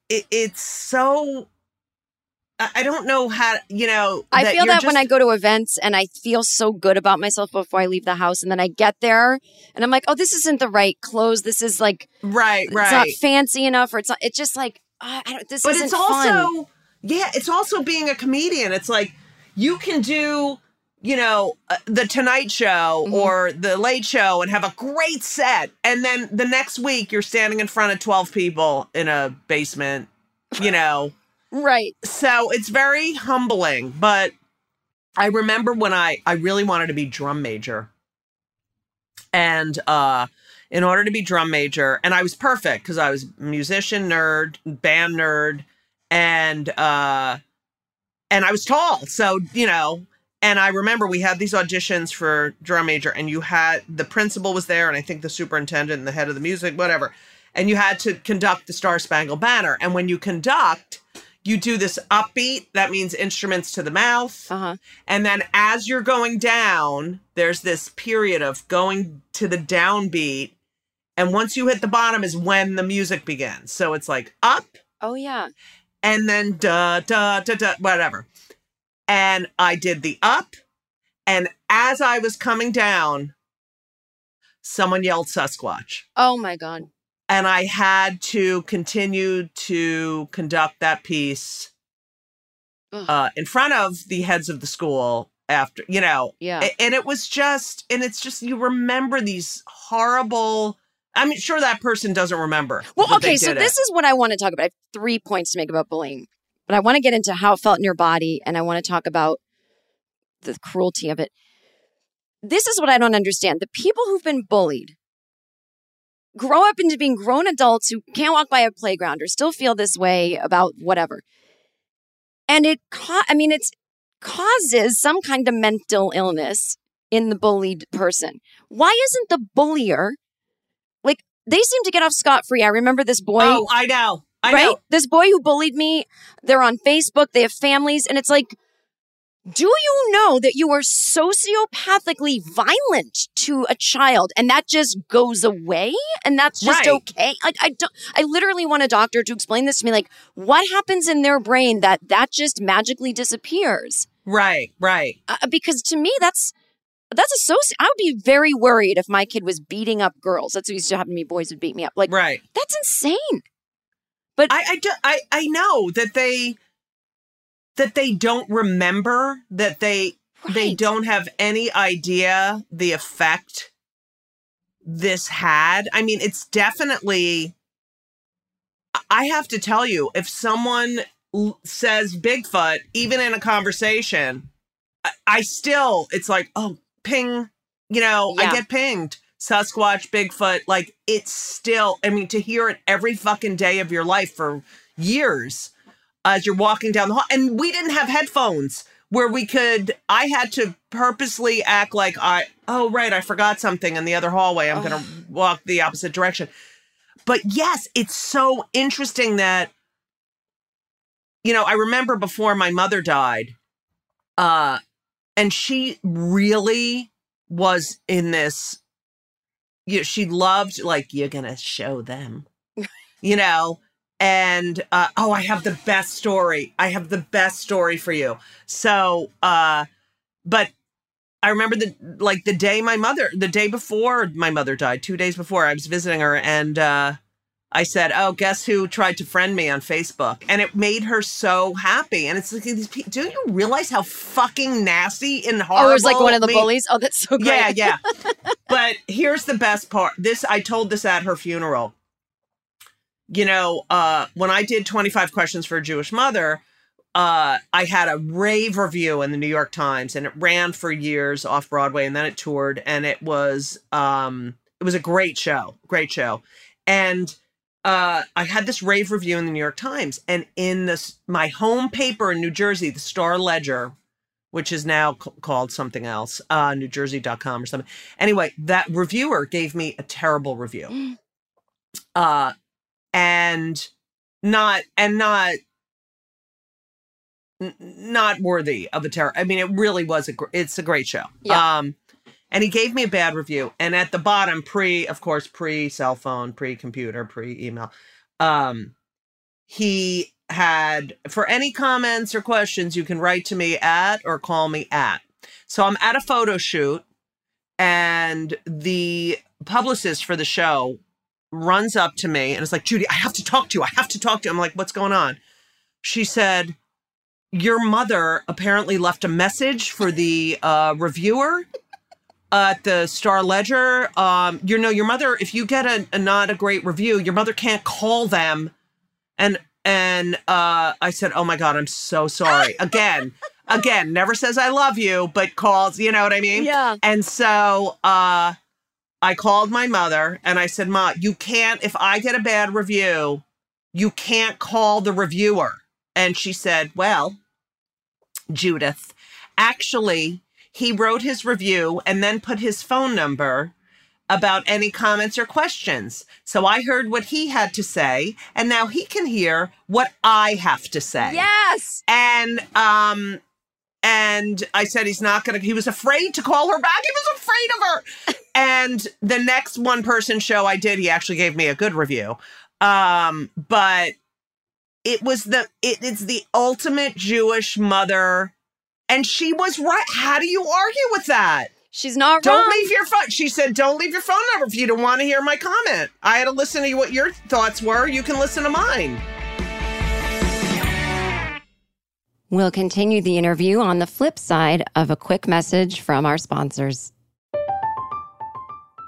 Speaker 5: it, it's so I, don't know how you know
Speaker 4: I feel
Speaker 5: you're
Speaker 4: that when I go to events and I feel so good about myself before I leave the house, and then I get there and I'm like, oh, this isn't the right clothes. This is like
Speaker 5: right right.
Speaker 4: it's not fancy enough, or it's not. It's just like uh, I don't. This
Speaker 5: but
Speaker 4: isn't
Speaker 5: it's also
Speaker 4: fun.
Speaker 5: yeah it's also being a comedian it's like you can do you know uh, the tonight show
Speaker 4: Mm-hmm.
Speaker 5: or the late show and have a great set. And then the next week you're standing in front of 12 people in a basement you know.
Speaker 4: Right.
Speaker 5: So it's very humbling but i remember when i i really wanted to be drum major. And uh in order to be drum major and i was perfect because i was musician nerd band nerd and uh and i was tall. So you know and i remember we had these auditions for drum major and you had the principal was there and i think the superintendent and the head of the music whatever. And you had to conduct the star spangled banner. And when you conduct you do this upbeat that means instruments to the mouth.
Speaker 4: Uh-huh.
Speaker 5: and then as you're going down there's this period of going to the downbeat. And once you hit the bottom is when the music begins. So it's like up
Speaker 4: Oh yeah,
Speaker 5: and then da da da da whatever. And I did the up, and as I was coming down, someone yelled Sasquatch.
Speaker 4: oh my god.
Speaker 5: And I had to continue to conduct that piece uh, in front of the heads of the school after, you know.
Speaker 4: Yeah.
Speaker 5: And it was just, and it's just, you remember these horrible. I'm sure that person doesn't remember.
Speaker 4: Well, okay, so
Speaker 5: it.
Speaker 4: this is what I want to talk about. I have three points to make about bullying, but I want to get into how it felt in your body, and I want to talk about the cruelty of it. This is what I don't understand. The people who've been bullied grow up into being grown adults who can't walk by a playground or still feel this way about whatever. And it, ca- I mean, it's causes some kind of mental illness in the bullied person. Why isn't the bullier like they seem to get off scot free? I remember this boy.
Speaker 5: Oh, I know. I
Speaker 4: right?
Speaker 5: know.
Speaker 4: This boy who bullied me, they're on Facebook, they have families, and it's like, do you know that you are sociopathically violent to a child and that just goes away and that's just
Speaker 5: Right.
Speaker 4: okay like i don't i literally want a doctor to explain this to me like what happens in their brain that that just magically disappears
Speaker 5: Right, right.
Speaker 4: uh, because to me that's that's a soci- i would be very worried if my kid was beating up girls that's what used to happen to me boys would beat me up like
Speaker 5: right
Speaker 4: that's insane
Speaker 5: but I, I, do- I, I know that they that they don't remember that they they don't have any idea the effect this had. I mean, it's definitely. I have to tell you, if someone l- says Bigfoot, even in a conversation, I, I still it's like, oh, ping, you know,
Speaker 4: Yeah.
Speaker 5: I get pinged. Sasquatch, Bigfoot, like it's still. I mean, to hear it every fucking day of your life for years as you're walking down the hall, and we didn't have headphones where we could. I had to purposely act like I. Oh right, I forgot something in the other hallway. I'm gonna walk the opposite direction. But yes, it's so interesting that you know, I remember before my mother died, uh, and she really was in this. You know, she loved like you're gonna show them, [laughs] you know, and uh, oh, I have the best story. I have the best story for you. So, uh, but I remember the like the day my mother, the day before my mother died, two days before, I was visiting her, and uh, I said, "Oh, guess who tried to friend me on Facebook?" And it made her so happy. And it's like these people. Do you realize how fucking nasty and horrible?
Speaker 4: oh it was like one of the
Speaker 5: me-
Speaker 4: bullies oh that's so great
Speaker 5: Yeah, yeah. [laughs] but here's the best part. This I told this at her funeral. You know, uh, when I did 25 questions for a Jewish mother, uh, I had a rave review in the New York Times, and it ran for years off Broadway, and then it toured, and it was um, it was a great show, great show, and uh, I had this rave review in the New York Times, and in this my home paper in New Jersey, the Star Ledger, which is now c- called something else, uh, NewJersey.com or something. Anyway, that reviewer gave me a terrible review, [gasps] uh, and not and not n- not worthy of a terror. I mean, it really was a gr- it's a great show.
Speaker 4: Yeah.
Speaker 5: Um, and he gave me a bad review. And at the bottom, pre, of course, pre cell phone, pre computer, pre email, um, he had for any comments or questions, you can write to me at or call me at. So I'm at a photo shoot, and the publicist for the show runs up to me and is like, Judy, I have to talk to you. I have to talk to you. I'm like, what's going on? She said, Your mother apparently left a message for the uh, reviewer at the Star Ledger. Um, you know, your mother, if you get a, a not a great review, your mother can't call them. And and uh, I said, Oh my God, I'm so sorry. [laughs] Again, again, never says I love you, but calls, you know what I mean?
Speaker 4: Yeah.
Speaker 5: And so uh I called my mother and I said, Ma, you can't, if I get a bad review, you can't call the reviewer. And she said, Well, Judith, actually, he wrote his review and then put his phone number about any comments or questions. So I heard what he had to say, and now he can hear what I have to say.
Speaker 4: Yes.
Speaker 5: And um and I said he's not gonna he was afraid to call her back. He was afraid of her. [laughs] and the next one person show I did, he actually gave me a good review. Um, but it was the it, it's the ultimate Jewish mother. And she was right. How do you argue with that?
Speaker 4: She's not right
Speaker 5: Don't
Speaker 4: wrong.
Speaker 5: leave your phone. She said, "Don't leave your phone number if you don't want to hear my comment." I had to listen to what your thoughts were. You can listen to mine.
Speaker 4: We'll continue the interview on the flip side of a quick message from our sponsors.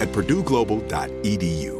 Speaker 6: at purdueglobal.edu.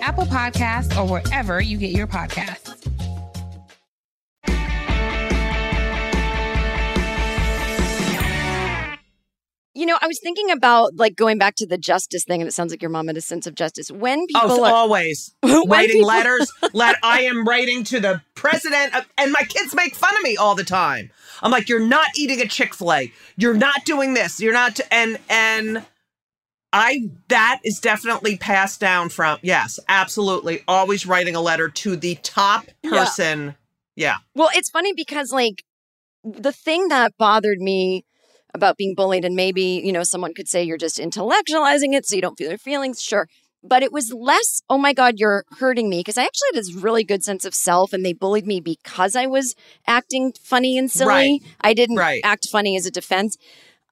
Speaker 8: Apple Podcasts, or wherever you get your podcasts.
Speaker 4: You know, I was thinking about like going back to the justice thing, and it sounds like your mom had a sense of justice. When oh, people
Speaker 5: Oh,
Speaker 4: are
Speaker 5: always [laughs]
Speaker 4: When
Speaker 5: writing
Speaker 4: people-
Speaker 5: letters. [laughs] Let I am writing to the president, of, and my kids make fun of me all the time. I'm like, you're not eating a Chick Fil A. You're not doing this. You're not. And and I that is definitely passed down from yes, absolutely. Always writing a letter to the top
Speaker 4: Yeah.
Speaker 5: person. Yeah.
Speaker 4: Well, it's funny because like the thing that bothered me about being bullied, and maybe, you know, someone could say you're just intellectualizing it so you don't feel your feelings, sure. But it was less, oh my God, you're hurting me. Because I actually had this really good sense of self, and they bullied me because I was acting funny and silly.
Speaker 5: Right.
Speaker 4: I didn't
Speaker 5: Right.
Speaker 4: act funny as a defense.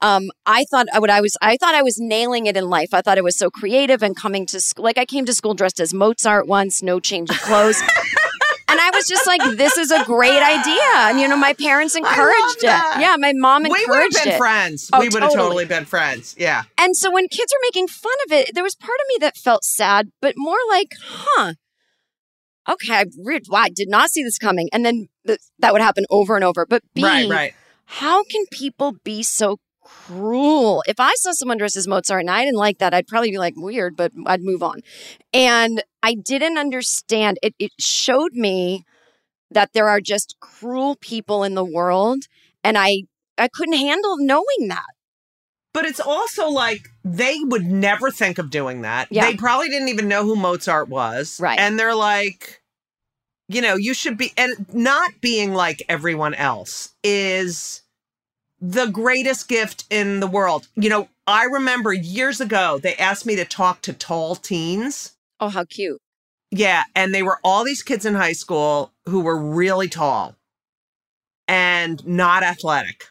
Speaker 4: Um, I thought what I was, I thought I was nailing it in life. I thought I was so creative and coming to school. Like I came to school dressed as Mozart once, no change of clothes. And I was just like, this is a great idea. And, you know, my parents encouraged it. Yeah, my mom encouraged it.
Speaker 5: We would have been
Speaker 4: it.
Speaker 5: friends.
Speaker 4: Oh,
Speaker 5: we would have totally been friends. Yeah.
Speaker 4: And so when kids were making fun of it, there was part of me that felt sad, but more like, huh, okay, I, re- wow, I did not see this coming. And then th- that would happen over and over. But B,
Speaker 5: Right, right.
Speaker 4: how can people be so cruel? If I saw someone dressed as Mozart and I didn't like that, I'd probably be like, weird, but I'd move on. And I didn't understand. It, it showed me that there are just cruel people in the world. And I, I couldn't handle knowing that.
Speaker 5: But it's also like they would never think of doing that.
Speaker 4: Yeah.
Speaker 5: They probably didn't even know who Mozart was.
Speaker 4: Right.
Speaker 5: And they're like, you know, you should be, and not being like everyone else is the greatest gift in the world. You know, I remember years ago, they asked me to talk to tall teens.
Speaker 4: Oh, how cute.
Speaker 5: Yeah. And they were all these kids in high school who were really tall and not athletic.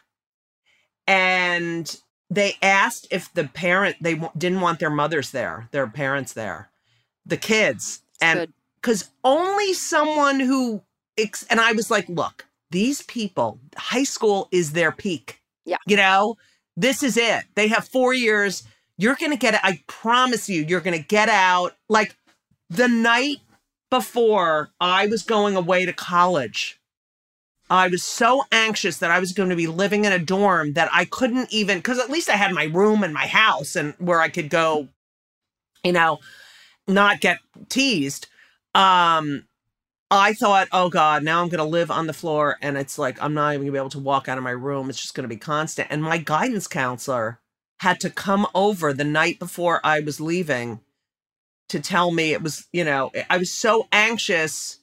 Speaker 5: And they asked if the parent they w- didn't want their mothers there, their parents there, the kids, and because only someone who ex- and I was like, look, these people, high school is their peak.
Speaker 4: Yeah,
Speaker 5: you know, this is it. They have four years. You're gonna get it. I promise you, you're gonna get out. Like the night before I was going away to college. I was so anxious that I was going to be living in a dorm that I couldn't even because at least I had my room and my house and where I could go, you know, not get teased. Um, I thought, oh God, now I'm going to live on the floor, and it's like I'm not even going to be able to walk out of my room. It's just going to be constant. And my guidance counselor had to come over the night before I was leaving to tell me it was, you know, I was so anxious.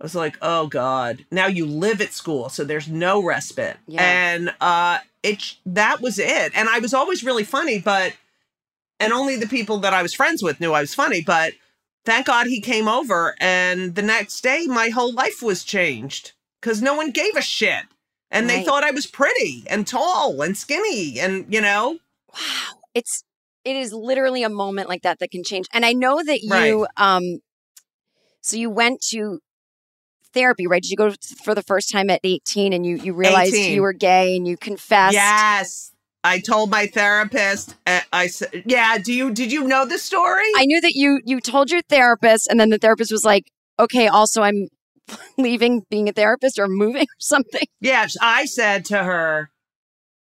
Speaker 5: I was like, oh God, now you live at school, so there's no respite.
Speaker 4: Yeah.
Speaker 5: And uh it that was it. And I was always really funny, but and only the people that I was friends with knew I was funny, but thank God he came over and the next day my whole life was changed cuz no one gave a shit. And they thought I was pretty and tall and skinny and you know, Wow.
Speaker 4: it's it is literally a moment like that that can change. And I know that you
Speaker 5: Right.
Speaker 4: um so you went to therapy, right? Did you go for the first time at 18 and you you realized
Speaker 5: 18.
Speaker 4: you were gay and you confessed?
Speaker 5: Yes. I told my therapist. uh, I said, "Yeah, do you did you know the story?"
Speaker 4: I knew that you you told your therapist and then the therapist was like, "Okay, also I'm [laughs] leaving being a therapist or moving or something."
Speaker 5: Yes, I said to her,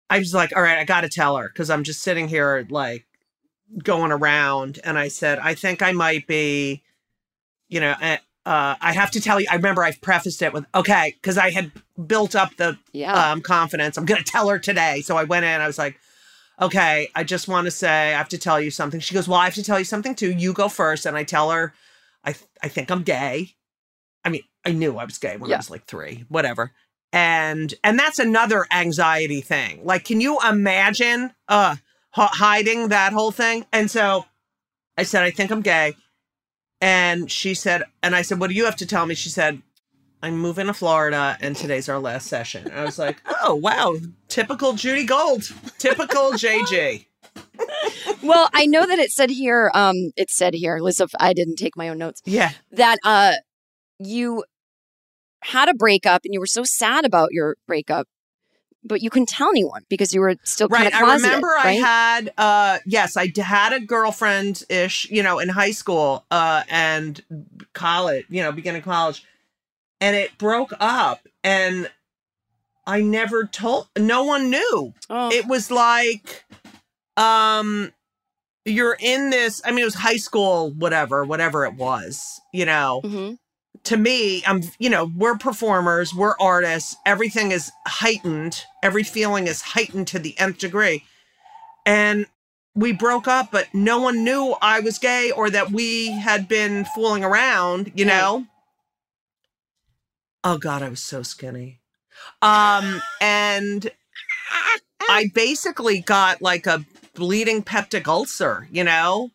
Speaker 5: I was like, all right, I got to tell her because I'm just sitting here like going around. And I said, I think I might be, you know, uh, I have to tell you, I remember I've prefaced it with, okay, because I had built up the
Speaker 4: Yeah.
Speaker 5: um, confidence. I'm going to tell her today. So I went in, I was like, okay, I just want to say, I have to tell you something. She goes, well, I have to tell you something too. You go first. And I tell her, I, th- I think I'm gay. I mean, I knew I was gay when I was like three, whatever. And and that's another anxiety thing. Like, can you imagine uh h- hiding that whole thing? And so I said, I think I'm gay. And she said, and I said, what do you have to tell me? She said, I'm moving to Florida and today's our last session. And I was like, [laughs] oh wow, typical Judy Gold, typical [laughs] JJ.
Speaker 4: well, I know that it said here um it said here, Lisa, I didn't take my own notes.
Speaker 5: Yeah.
Speaker 4: That uh you had a breakup and you were so sad about your breakup, but you couldn't tell anyone because you were still kind
Speaker 5: Right.
Speaker 4: of
Speaker 5: I
Speaker 4: closeted,
Speaker 5: remember I had uh yes, I d- had a girlfriend ish, you know, in high school uh and college, you know, beginning college. And it broke up and I never told no one knew.
Speaker 4: Oh.
Speaker 5: It was like um you're in this I mean it was high school whatever, whatever it was, you know
Speaker 4: Mm-hmm.
Speaker 5: To me, I'm, you know, we're performers, we're artists, everything is heightened, every feeling is heightened to the nth degree. And we broke up, but no one knew I was gay or that we had been fooling around, you know? Oh God, I was so skinny. Um, and I basically got like a bleeding peptic ulcer, you know?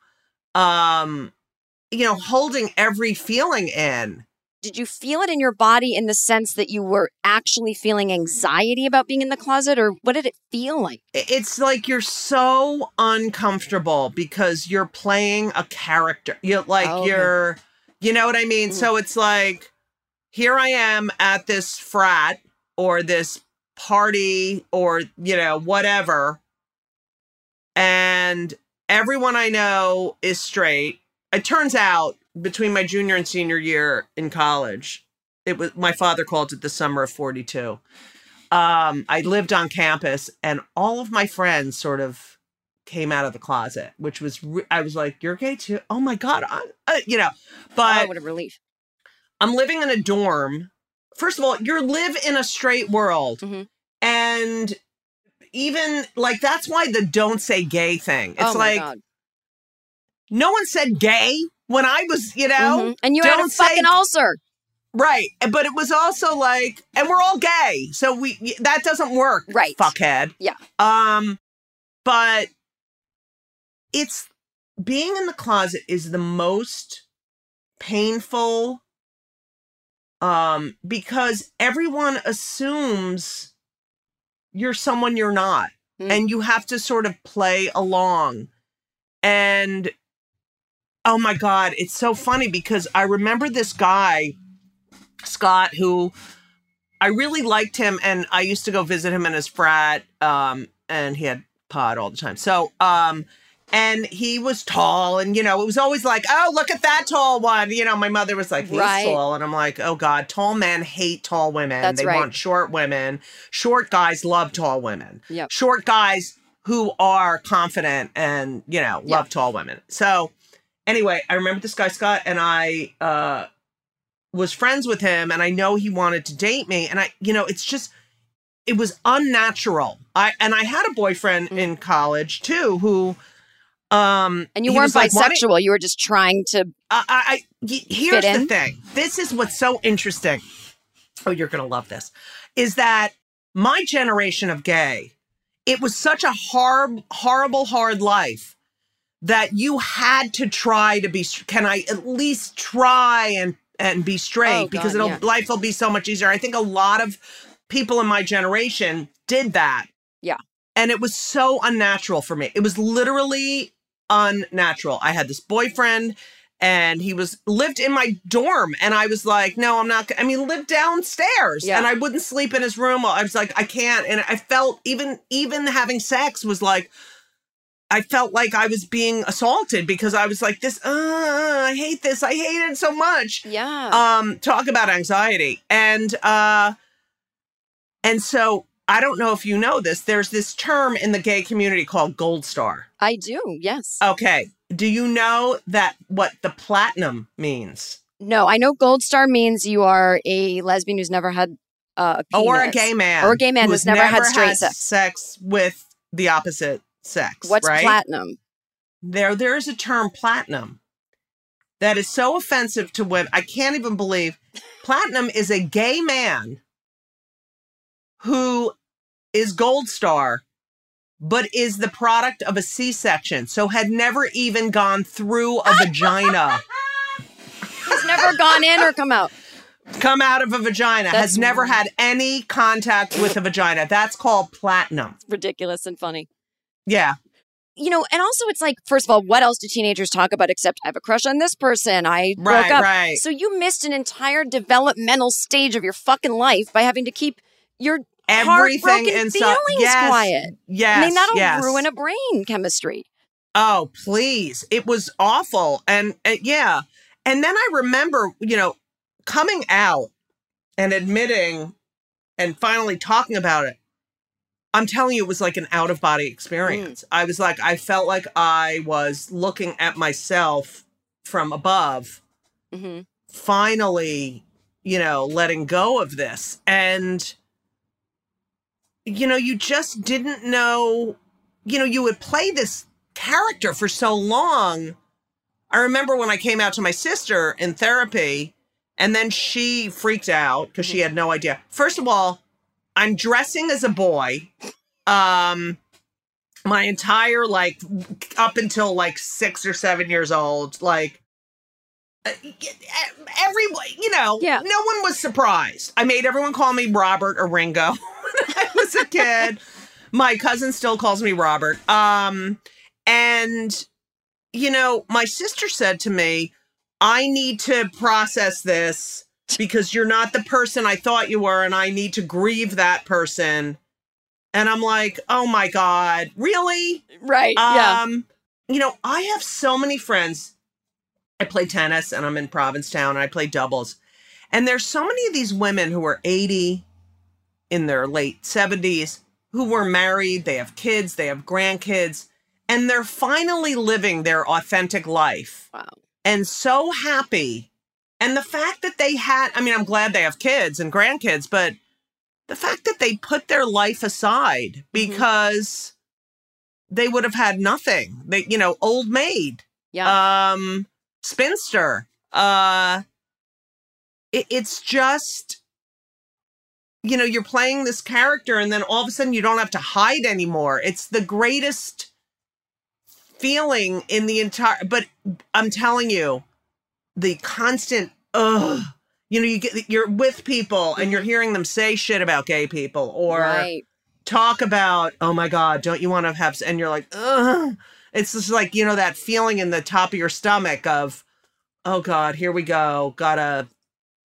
Speaker 5: Um, you know, holding every feeling in.
Speaker 4: Did you feel it in your body in the sense that you were actually feeling anxiety about being in the closet, or what did it feel like?
Speaker 5: It's like you're so uncomfortable because you're playing a character. You're like
Speaker 4: Oh,
Speaker 5: you're you know what I mean? Mm. So it's like here I am at this frat or this party or you know whatever and everyone I know is straight. It turns out between my junior and senior year in college, it was my father called it the summer of 42. Um, I lived on campus and all of my friends sort of came out of the closet, which was, re- I was like, you're gay too? Oh my God. Uh, you know, but
Speaker 4: oh, what a relief.
Speaker 5: I'm living in a dorm. First of all, you live in a straight world.
Speaker 4: Mm-hmm.
Speaker 5: And even like, that's why the don't say gay thing. It's
Speaker 4: oh
Speaker 5: like,
Speaker 4: God.
Speaker 5: no one said gay when I was, you know,
Speaker 4: Mhm. And you had a
Speaker 5: don't say-
Speaker 4: fucking ulcer.
Speaker 5: right. But it was also like, and we're all gay, so we that doesn't work,
Speaker 4: right?
Speaker 5: Fuckhead.
Speaker 4: Yeah.
Speaker 5: Um, but it's being in the closet is the most painful. Um, because everyone assumes you're someone you're not. and you have to sort of play along. And oh my God, it's so funny because I remember this guy, Scott, who I really liked him and I used to go visit him in his frat. Um, and he had pot all the time. So, um, and he was tall and you know it was always like oh look at that tall one you know my mother was like he's
Speaker 4: Right.
Speaker 5: tall and i'm like oh god tall men hate tall women
Speaker 4: That's
Speaker 5: they
Speaker 4: right.
Speaker 5: want short women short guys love tall women
Speaker 4: Yep.
Speaker 5: short guys who are confident and you know love tall women so anyway i remember this guy scott and i uh was friends with him and i know he wanted to date me and i you know it's just it was unnatural i and i had a boyfriend in college too who um
Speaker 4: And you weren't
Speaker 5: was like,
Speaker 4: bisexual. You were just trying to.
Speaker 5: i i here's the thing. This is what's so interesting. Oh, you're gonna love this. Is that my generation of gay? It was such a hard, horrible, hard life that you had to try to be. Can I at least try and and be straight
Speaker 4: Oh,
Speaker 5: because
Speaker 4: God,
Speaker 5: it'll
Speaker 4: yeah.
Speaker 5: life will be so much easier. I think a lot of people in my generation did that.
Speaker 4: Yeah.
Speaker 5: And it was so unnatural for me. It was literally unnatural. I had this boyfriend and he was lived in my dorm and I was like, no, I'm not. i mean, lived downstairs
Speaker 4: Yeah.
Speaker 5: and I wouldn't sleep in his room. I was like, I can't. And I felt even, even having sex was like, I felt like I was being assaulted because I was like, this, uh, I hate this. I hate it so much
Speaker 4: Yeah.
Speaker 5: um talk about anxiety and uh and so i don't know if you know this there's this term in the gay community called gold star
Speaker 4: I do. Yes.
Speaker 5: okay do you know that what the platinum means
Speaker 4: No, I know Gold Star means you are a lesbian who's never had uh, a
Speaker 5: or a gay man
Speaker 4: or a gay man
Speaker 5: who's
Speaker 4: who's never, had straight
Speaker 5: had
Speaker 4: sex.
Speaker 5: sex with the opposite sex
Speaker 4: What's
Speaker 5: right?
Speaker 4: platinum?
Speaker 5: there there is a term platinum that is so offensive to women i can't even believe platinum is a gay man who is gold star but is the product of a c-section so had never even gone through a vagina [laughs]
Speaker 4: He's never gone in or come out.
Speaker 5: come out of a vagina
Speaker 4: That's
Speaker 5: has never had any contact with a vagina that's called platinum
Speaker 4: Ridiculous and funny.
Speaker 5: Yeah
Speaker 4: You know, and also it's like, first of all, what else do teenagers talk about except I have a crush on this person? I broke up.
Speaker 5: right.
Speaker 4: So you missed an entire developmental stage of your fucking life by having to keep your
Speaker 5: Everything inside-
Speaker 4: feelings
Speaker 5: Yes,
Speaker 4: quiet.
Speaker 5: yes,
Speaker 4: I mean, that'll
Speaker 5: yes.
Speaker 4: ruin a brain chemistry.
Speaker 5: Oh, please. It was awful. And uh, yeah. And then I remember, you know, coming out and admitting and finally talking about it. I'm telling you, it was like an out of body experience. I was like, I felt like I was looking at myself from above,
Speaker 4: Mm-hmm.
Speaker 5: finally, you know, letting go of this. And, you know, you just didn't know, you know, you would play this character for so long. I remember when I came out to my sister in therapy, and then she freaked out because she had no idea. First of all, I'm dressing as a boy. Um, my entire like up until like six or seven years old, like uh, everyone, you know,
Speaker 4: Yeah.
Speaker 5: no one was surprised. I made everyone call me Robert or Ringo [laughs] when I was a kid. my cousin still calls me Robert. Um, and you know, my sister said to me, I need to process this [laughs] because you're not the person I thought you were, and I need to grieve that person. And I'm like, oh my God, really?
Speaker 4: Right. yeah.
Speaker 5: Um, you know, I have so many friends. I play tennis and I'm in Provincetown and I play doubles. And there's so many of these women who are 80 in their late 70s who were married, they have kids, they have grandkids, and they're finally living their authentic life.
Speaker 4: Wow.
Speaker 5: And so happy. And the fact that they had, I mean, I'm glad they have kids and grandkids, but the fact that they put their life aside because they would have had nothing. They, you know, old maid,
Speaker 4: Yeah.
Speaker 5: um, spinster. Uh, it, it's just, you know, you're playing this character, and then all of a sudden you don't have to hide anymore. It's the greatest feeling in the entire. But I'm telling you, the constant ugh. You know, you get you're with people and you're mm-hmm. hearing them say shit about gay people, or
Speaker 4: right.
Speaker 5: talk about, oh my God, don't you want to have, and you're like, ugh. It's just like, you know, that feeling in the top of your stomach of, oh God, here we go. Gotta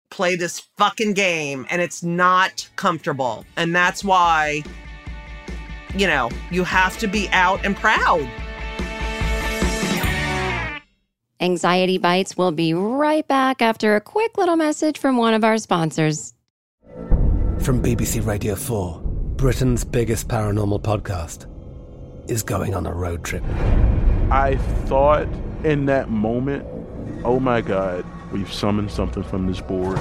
Speaker 5: play this fucking game. And it's not comfortable. And that's why, you know, you have to be out and proud.
Speaker 4: Anxiety Bites will be right back after a quick little message from one of our sponsors.
Speaker 9: From BBC Radio 4, Britain's biggest paranormal podcast is going on a road trip.
Speaker 10: I thought in that moment, oh my God, we've summoned something from this board.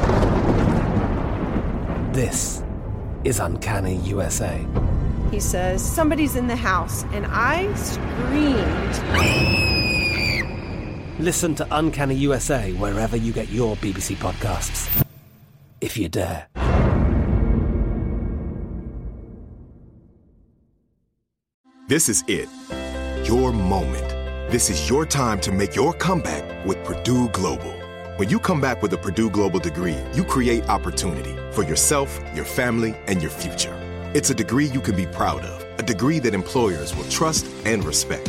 Speaker 9: This is Uncanny USA.
Speaker 11: He says, Somebody's in the house, and I screamed.
Speaker 9: Listen to Uncanny USA wherever you get your BBC podcasts, if you dare.
Speaker 6: This is it. Your moment. This is your time to make your comeback with Purdue Global. When you come back with a Purdue Global degree, you create opportunity for yourself, your family, and your future. It's a degree you can be proud of, a degree that employers will trust and respect.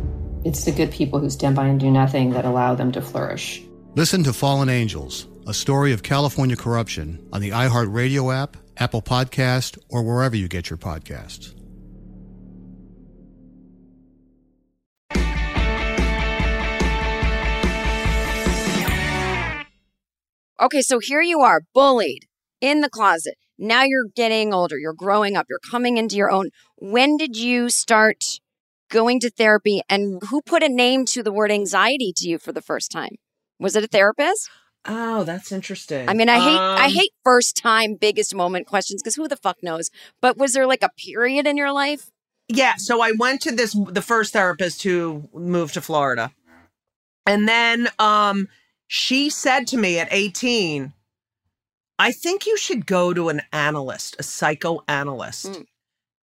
Speaker 12: It's the good people who stand by and do nothing that allow them to flourish.
Speaker 13: Listen to Fallen Angels, a story of California corruption on the iHeartRadio app, Apple Podcast, or wherever you get your podcasts.
Speaker 4: Okay, so here you are, bullied in the closet. Now you're getting older, you're growing up, you're coming into your own. When did you start going to therapy and who put a name to the word anxiety to you for the first time? Was it a therapist?
Speaker 5: Oh, that's interesting.
Speaker 4: I mean, I hate
Speaker 5: Um,
Speaker 4: I hate first time biggest moment questions because who the fuck knows? But was there like a period in your life?
Speaker 5: Yeah, so I went to this the first therapist who moved to Florida. And then um she said to me at 18, I think you should go to an analyst, a psychoanalyst.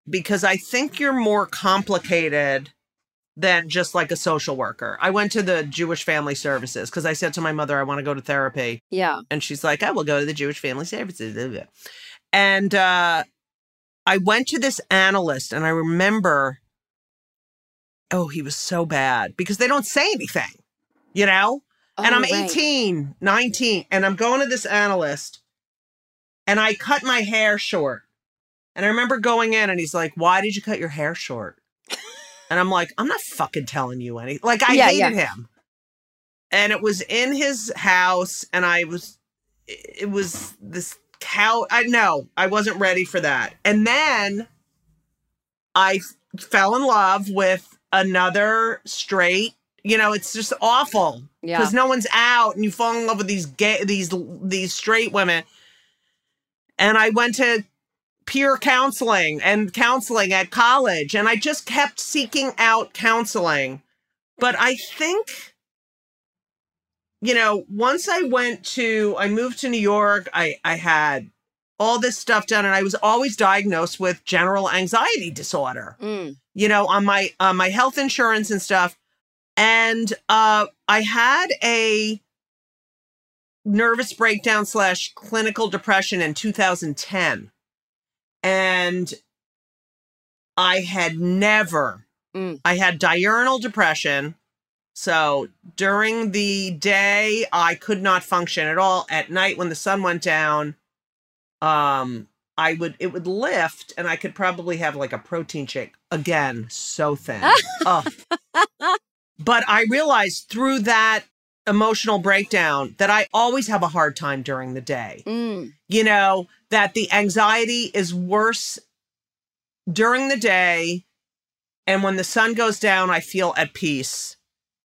Speaker 5: Because I think you're more complicated than just like a social worker. I went to the Jewish Family Services because I said to my mother, I want to go to therapy.
Speaker 4: Yeah.
Speaker 5: And she's like, I will go to the Jewish Family Services. And uh, I went to this analyst and I remember, oh, he was so bad because they don't say anything, you know? and
Speaker 4: Oh,
Speaker 5: I'm
Speaker 4: right.
Speaker 5: 18, 19, and I'm going to this analyst and I cut my hair short. And I remember going in and he's like, Why did you cut your hair short? [laughs] And I'm like, I'm not fucking telling you anything. Like, I
Speaker 4: Yeah,
Speaker 5: hated
Speaker 4: yeah.
Speaker 5: him. And it was in his house, and I was, it was this cow. I know I wasn't ready for that. And then I fell in love with another straight. You know, it's just awful
Speaker 4: Yeah.
Speaker 5: because no one's out, and you fall in love with these gay, these these straight women. And I went to peer counseling and counseling at college, and I just kept seeking out counseling. But I think, you know, once I went to, I moved to New York, I, I had all this stuff done, and I was always diagnosed with general anxiety disorder
Speaker 4: Mm.
Speaker 5: you know, on my on my health insurance and stuff. And uh I had a nervous breakdown slash clinical depression in 2010. And I had never
Speaker 4: Mm.
Speaker 5: I had diurnal depression. So during the day I could not function at all. At night when the sun went down, um I would it would lift and I could probably have like a protein shake. Again, so thin. [laughs] oh. But I realized through that emotional breakdown that I always have a hard time during the day.
Speaker 4: Mm.
Speaker 5: You know, that the anxiety is worse during the day. And when the sun goes down, I feel at peace.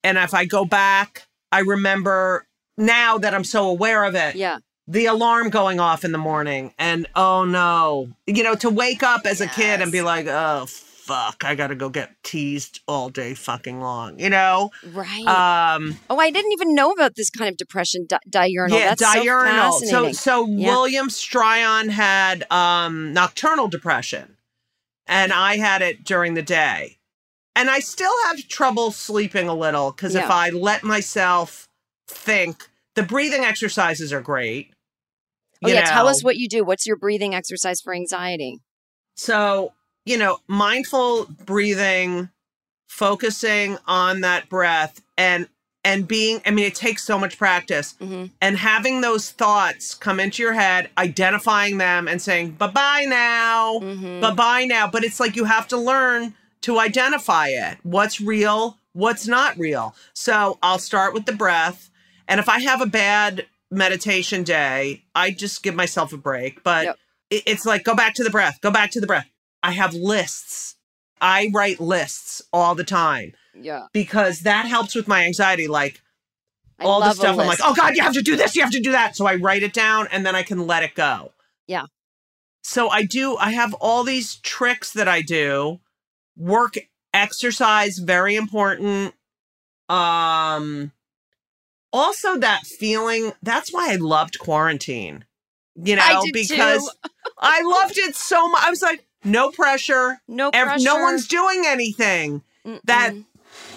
Speaker 5: And if I go back, I remember now that I'm so aware of it.
Speaker 4: Yeah.
Speaker 5: The alarm going off in the morning and oh no. You know, to wake up as a kid and be like, oh fuck, I gotta go get teased all day fucking long, you know?
Speaker 4: Right.
Speaker 5: Um
Speaker 4: oh, I didn't even know about this kind of depression, di- diurnal.
Speaker 5: yeah,
Speaker 4: That's
Speaker 5: diurnal.
Speaker 4: So,
Speaker 5: So, so
Speaker 4: Yeah.
Speaker 5: William Styron had um, nocturnal depression, and I had it during the day. And I still have trouble sleeping a little because if I let myself think, the breathing exercises are great.
Speaker 4: Oh, yeah. Tell us what you do. What's your breathing exercise for anxiety?
Speaker 5: So, you know, mindful breathing, focusing on that breath and and being I mean it takes so much practice.
Speaker 4: Mm-hmm.
Speaker 5: And having those thoughts come into your head, identifying them and saying bye-bye now.
Speaker 4: Mm-hmm.
Speaker 5: Bye-bye now, but it's like you have to learn to identify it. What's real, what's not real. So, I'll start with the breath, and if I have a bad meditation day, I just give myself a break, but
Speaker 4: Yep.
Speaker 5: it's like go back to the breath go back to the breath i have lists. I write lists all the time
Speaker 4: Yeah.
Speaker 5: because that helps with my anxiety like
Speaker 4: I
Speaker 5: all the stuff i'm like oh god you have to do this you have to do that. So i write it down and then i can let it go.
Speaker 4: Yeah.
Speaker 5: so i do i have all these tricks that i do. Work exercise very important. Um also that feeling that's why i loved quarantine you know
Speaker 4: I
Speaker 5: because i loved it so much i was like no pressure.
Speaker 4: No
Speaker 5: ev-
Speaker 4: pressure.
Speaker 5: no one's doing anything. That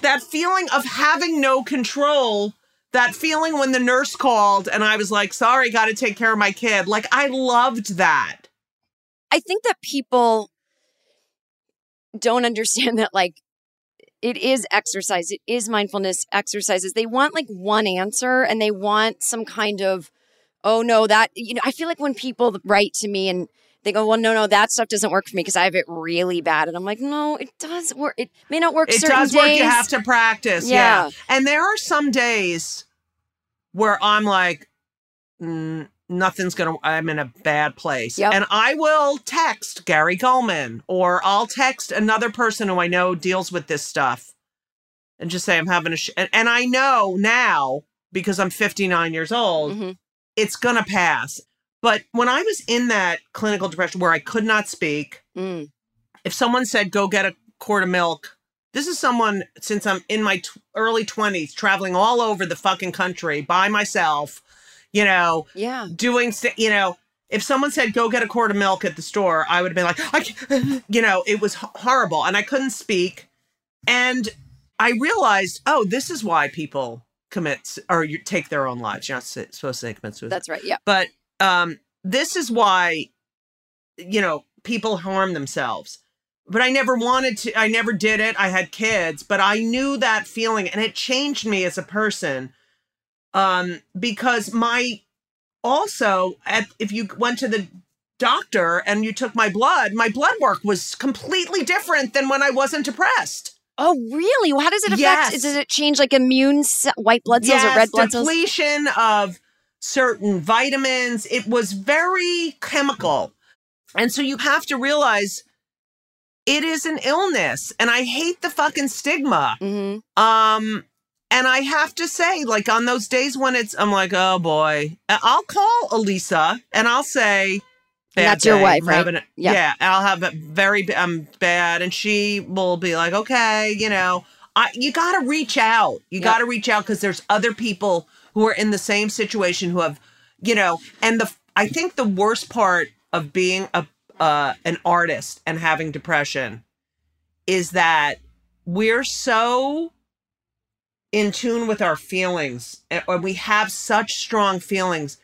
Speaker 5: that feeling of having no control that feeling when the nurse called and i was like sorry got to take care of my kid. Like i loved that.
Speaker 4: I think that people don't understand that like it is exercise, it is mindfulness exercises. They want like one answer and they want some kind of oh no, that you know, I feel like when people write to me and they go, "Well, no, no, that stuff doesn't work for me because I have it really bad." And I'm like, "No, it does work. It may not work
Speaker 5: it
Speaker 4: certain
Speaker 5: does
Speaker 4: days."
Speaker 5: work you have to practice yeah.
Speaker 4: Yeah.
Speaker 5: and there are some days where i'm like mm, nothing's gonna i'm in a bad place
Speaker 4: Yep.
Speaker 5: and i will text gary Goldman or i'll text another person who i know deals with this stuff and just say i'm having a sh-. And, and i know now because i'm 59 years old
Speaker 4: Mhm.
Speaker 5: it's gonna pass but when i was in that clinical depression where i could not speak
Speaker 4: Mm.
Speaker 5: if someone said go get a quart of milk this is someone since i'm in my t- early 20s traveling all over the fucking country by myself you know
Speaker 4: Yeah.
Speaker 5: doing st- you know if someone said go get a quart of milk at the store i would have been like I [laughs] you know it was h- horrible and i couldn't speak and I realized, oh, this is why people commit or you take their own lives. You're not supposed to say commit suicide.
Speaker 4: That's right. Yeah.
Speaker 5: But um, this is why, you know, people harm themselves. But I never wanted to, I never did it. I had kids, but I knew that feeling and it changed me as a person. Um, because my, also, at, if you went to the doctor and you took my blood, my blood work was completely different than when I wasn't depressed.
Speaker 4: Oh, really? Well, How does it affect?
Speaker 5: Yes.
Speaker 4: Does it change like immune white blood cells or red blood cells?
Speaker 5: depletion of certain vitamins. It was very chemical. And so you have to realize it is an illness. And I hate the fucking stigma.
Speaker 4: Mm-hmm.
Speaker 5: Um, and I have to say, like on those days when it's, I'm like, oh boy, I'll call Elisa and I'll say,
Speaker 4: And
Speaker 5: "Bad
Speaker 4: that's your
Speaker 5: day,
Speaker 4: wife,
Speaker 5: I'm
Speaker 4: right?
Speaker 5: having
Speaker 4: Yeah.
Speaker 5: yeah. I'll have a very, I'm bad. And she will be like, okay, you know, I, you got to reach out. You
Speaker 4: Yep.
Speaker 5: got to reach out because there's other people who are in the same situation who have, you know, and the, I think the worst part of being a, uh, an artist and having depression is that we're so in tune with our feelings and or we have such strong feelings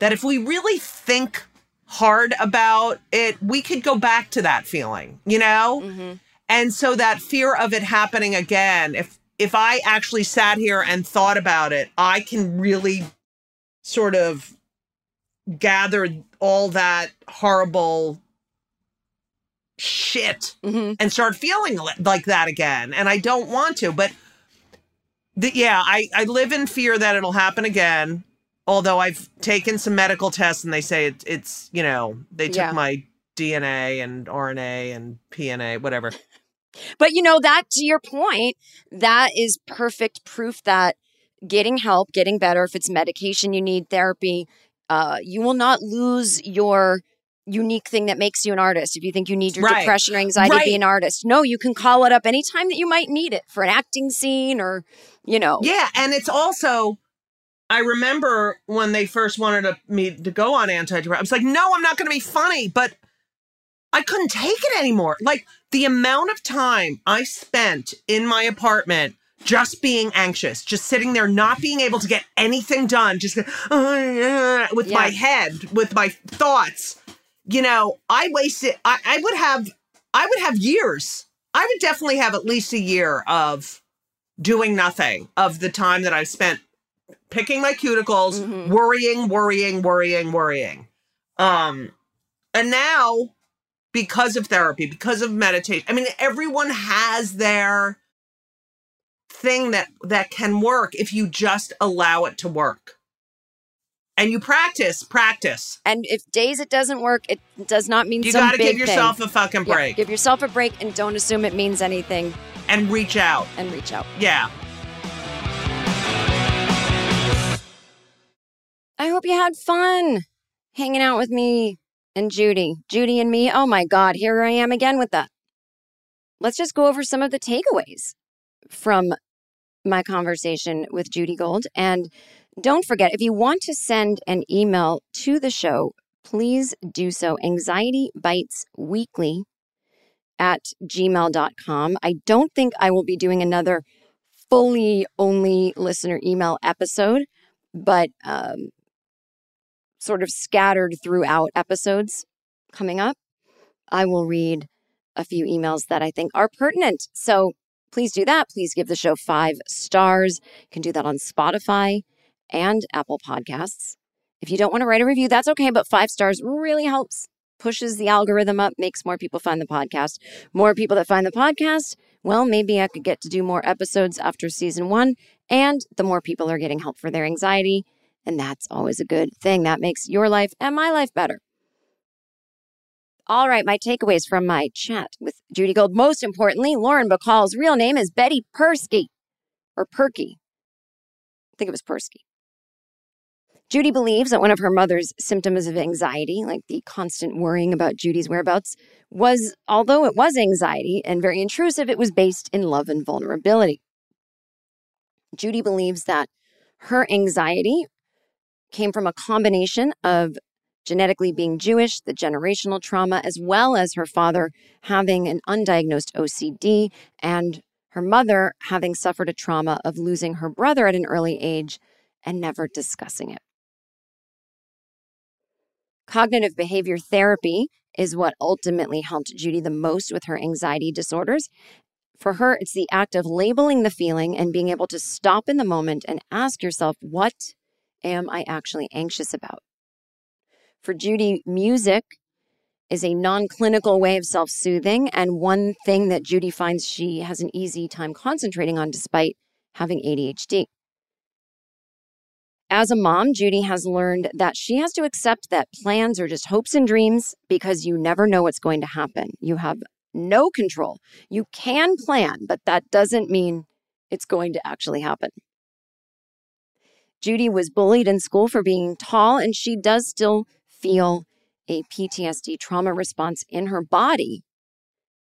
Speaker 5: that if we really think hard about it we could go back to that feeling you know
Speaker 4: Mm-hmm.
Speaker 5: and so that fear of it happening again if if i actually sat here and thought about it i can really sort of gather all that horrible shit
Speaker 4: Mm-hmm.
Speaker 5: and start feeling like that again. And I don't want to, but the, yeah, I, I live in fear that it'll happen again. Although I've taken some medical tests and they say it, it's, you know, they took
Speaker 4: Yeah.
Speaker 5: my DNA and RNA and PNA, whatever.
Speaker 4: But you know, that to your point, that is perfect proof that getting help, getting better, if it's medication you need, therapy, uh, you will not lose your unique thing that makes you an artist. If you think you need your
Speaker 5: Right.
Speaker 4: depression or anxiety to be an artist, no, you can call it up anytime that you might need it for an acting scene or, you know.
Speaker 5: Yeah, and it's also I remember when they first wanted to, me to go on antidepressants. I was like, no, I'm not going to be funny, but I couldn't take it anymore. Like the amount of time I spent in my apartment just being anxious, just sitting there, not being able to get anything done, just uh, with my head, with my thoughts. You know, I wasted. I, I would have. I would have years. I would definitely have at least a year of doing nothing of the time that I spent picking my cuticles,
Speaker 4: Mm-hmm.
Speaker 5: worrying, worrying, worrying, worrying. Um, and now because of therapy, because of meditation, I mean, everyone has their thing that that can work if you just allow it to work. And you practice, practice.
Speaker 4: And if days it doesn't work, it does not mean
Speaker 5: You got to give yourself
Speaker 4: thing.
Speaker 5: a fucking
Speaker 4: Yeah,
Speaker 5: break
Speaker 4: give yourself a break and don't assume it means anything
Speaker 5: and reach out.
Speaker 4: and reach out.
Speaker 5: Yeah.
Speaker 4: I hope you had fun hanging out with me and Judy. Judy and me. Oh my God, here I am again with that. Let's just go over some of the takeaways from my conversation with Judy Gold. And don't forget, if you want to send an email to the show, please do so. Anxiety Bites Weekly at gmail.com. I don't think I will be doing another fully only listener email episode, but um, sort of scattered throughout episodes coming up, I will read a few emails that I think are pertinent. So please do that. Please give the show five stars. You can do that on Spotify and Apple Podcasts. If you don't want to write a review, that's okay, but five stars really helps. Pushes the algorithm up, makes more people find the podcast. More people that find the podcast, well, maybe I could get to do more episodes after season one. And the more people are getting help for their anxiety, and that's always a good thing. That makes your life and my life better. All right, my takeaways from my chat with Judy Gold. Most importantly, Lauren Bacall's real name is Betty Perske, or Perky. I think it was Perske. Judy believes that one of her mother's symptoms of anxiety, like the constant worrying about Judy's whereabouts, was, although it was anxiety and very intrusive, it was based in love and vulnerability. Judy believes that her anxiety came from a combination of genetically being Jewish, the generational trauma, as well as her father having an undiagnosed OCD and Her mother having suffered a trauma of losing her brother at an early age and never discussing it. Cognitive behavior therapy is what ultimately helped Judy the most with her anxiety disorders. For her, it's the act of labeling the feeling and being able to stop in the moment and ask yourself, what am I actually anxious about? For Judy, music is a non clinical way of self soothing, and one thing that Judy finds she has an easy time concentrating on despite having ADHD. As a mom, Judy has learned that she has to accept that plans are just hopes and dreams because you never know what's going to happen. You have no control. You can plan, but that doesn't mean it's going to actually happen. Judy was bullied in school for being tall, and she does still feel a PTSD trauma response in her body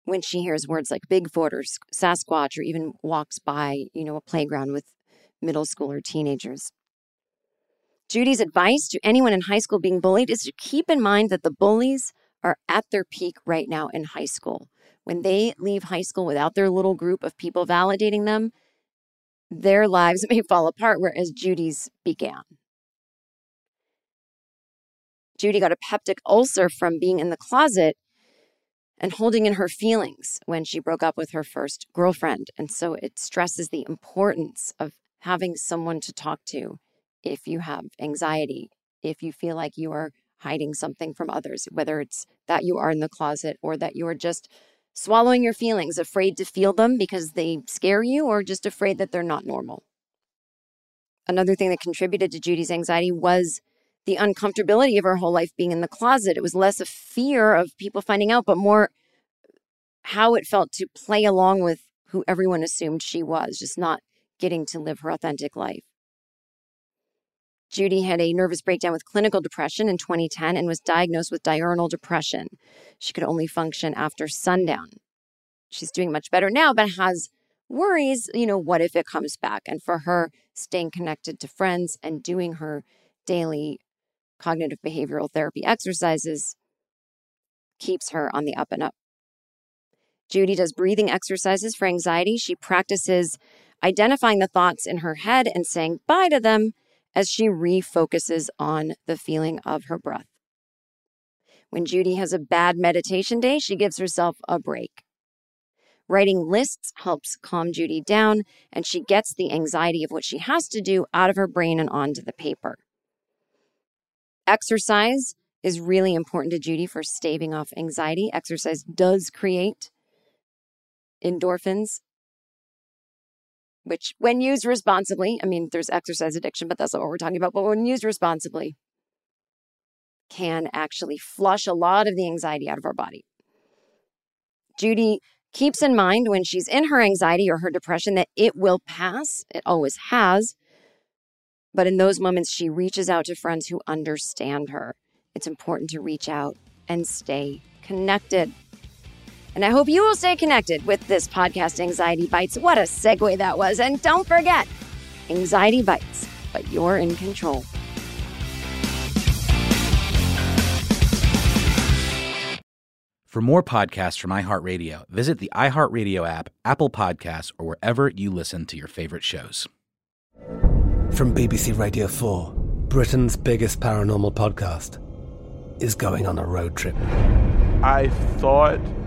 Speaker 4: when she hears words like Bigfoot or Sasquatch or even walks by, you know, a playground with middle school or teenagers. Judy's advice to anyone in high school being bullied is to keep in mind that the bullies are at their peak right now in high school. When they leave high school without their little group of people validating them, their lives [laughs] may fall apart, whereas Judy's began. Judy got a peptic ulcer from being in the closet and holding in her feelings when she broke up with her first girlfriend. And so it stresses the importance of having someone to talk to if you have anxiety, if you feel like you are hiding something from others, whether it's that you are in the closet or that you are just swallowing your feelings, afraid to feel them because they scare you, or just afraid that they're not normal. Another thing that contributed to Judy's anxiety was the uncomfortability of her whole life being in the closet. It was less a fear of people finding out, but more how it felt to play along with who everyone assumed she was, just not getting to live her authentic life. Judy had a nervous breakdown with clinical depression in 2010 and was diagnosed with diurnal depression. She could only function after sundown. She's doing much better now, but has worries, you know, what if it comes back? And for her, staying connected to friends and doing her daily cognitive behavioral therapy exercises keeps her on the up and up. Judy does breathing exercises for anxiety. She practices identifying the thoughts in her head and saying bye to them as she refocuses on the feeling of her breath. When Judy has a bad meditation day, she gives herself a break. Writing lists helps calm Judy down, and she gets the anxiety of what she has to do out of her brain and onto the paper. Exercise is really important to Judy for staving off anxiety. Exercise does create endorphins, which, when used responsibly, I mean, there's exercise addiction, but that's not what we're talking about. But when used responsibly, can actually flush a lot of the anxiety out of our body. Judy keeps in mind when she's in her anxiety or her depression that it will pass. It always has. But in those moments, she reaches out to friends who understand her. It's important to reach out and stay connected. And I hope you will stay connected with this podcast, Anxiety Bites. What a segue that was. And don't forget, Anxiety Bites, but you're in control.
Speaker 14: For more podcasts from iHeartRadio, visit the iHeartRadio app, Apple Podcasts, or wherever you listen to your favorite shows.
Speaker 9: From BBC Radio 4, Britain's biggest paranormal podcast is going on a road trip.
Speaker 10: I thought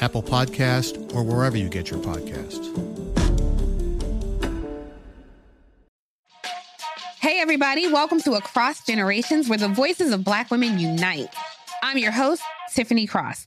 Speaker 13: Apple Podcast, or wherever you get your podcasts.
Speaker 8: Hey, everybody, welcome to Across Generations, where the voices of Black women unite. I'm your host, Tiffany Cross.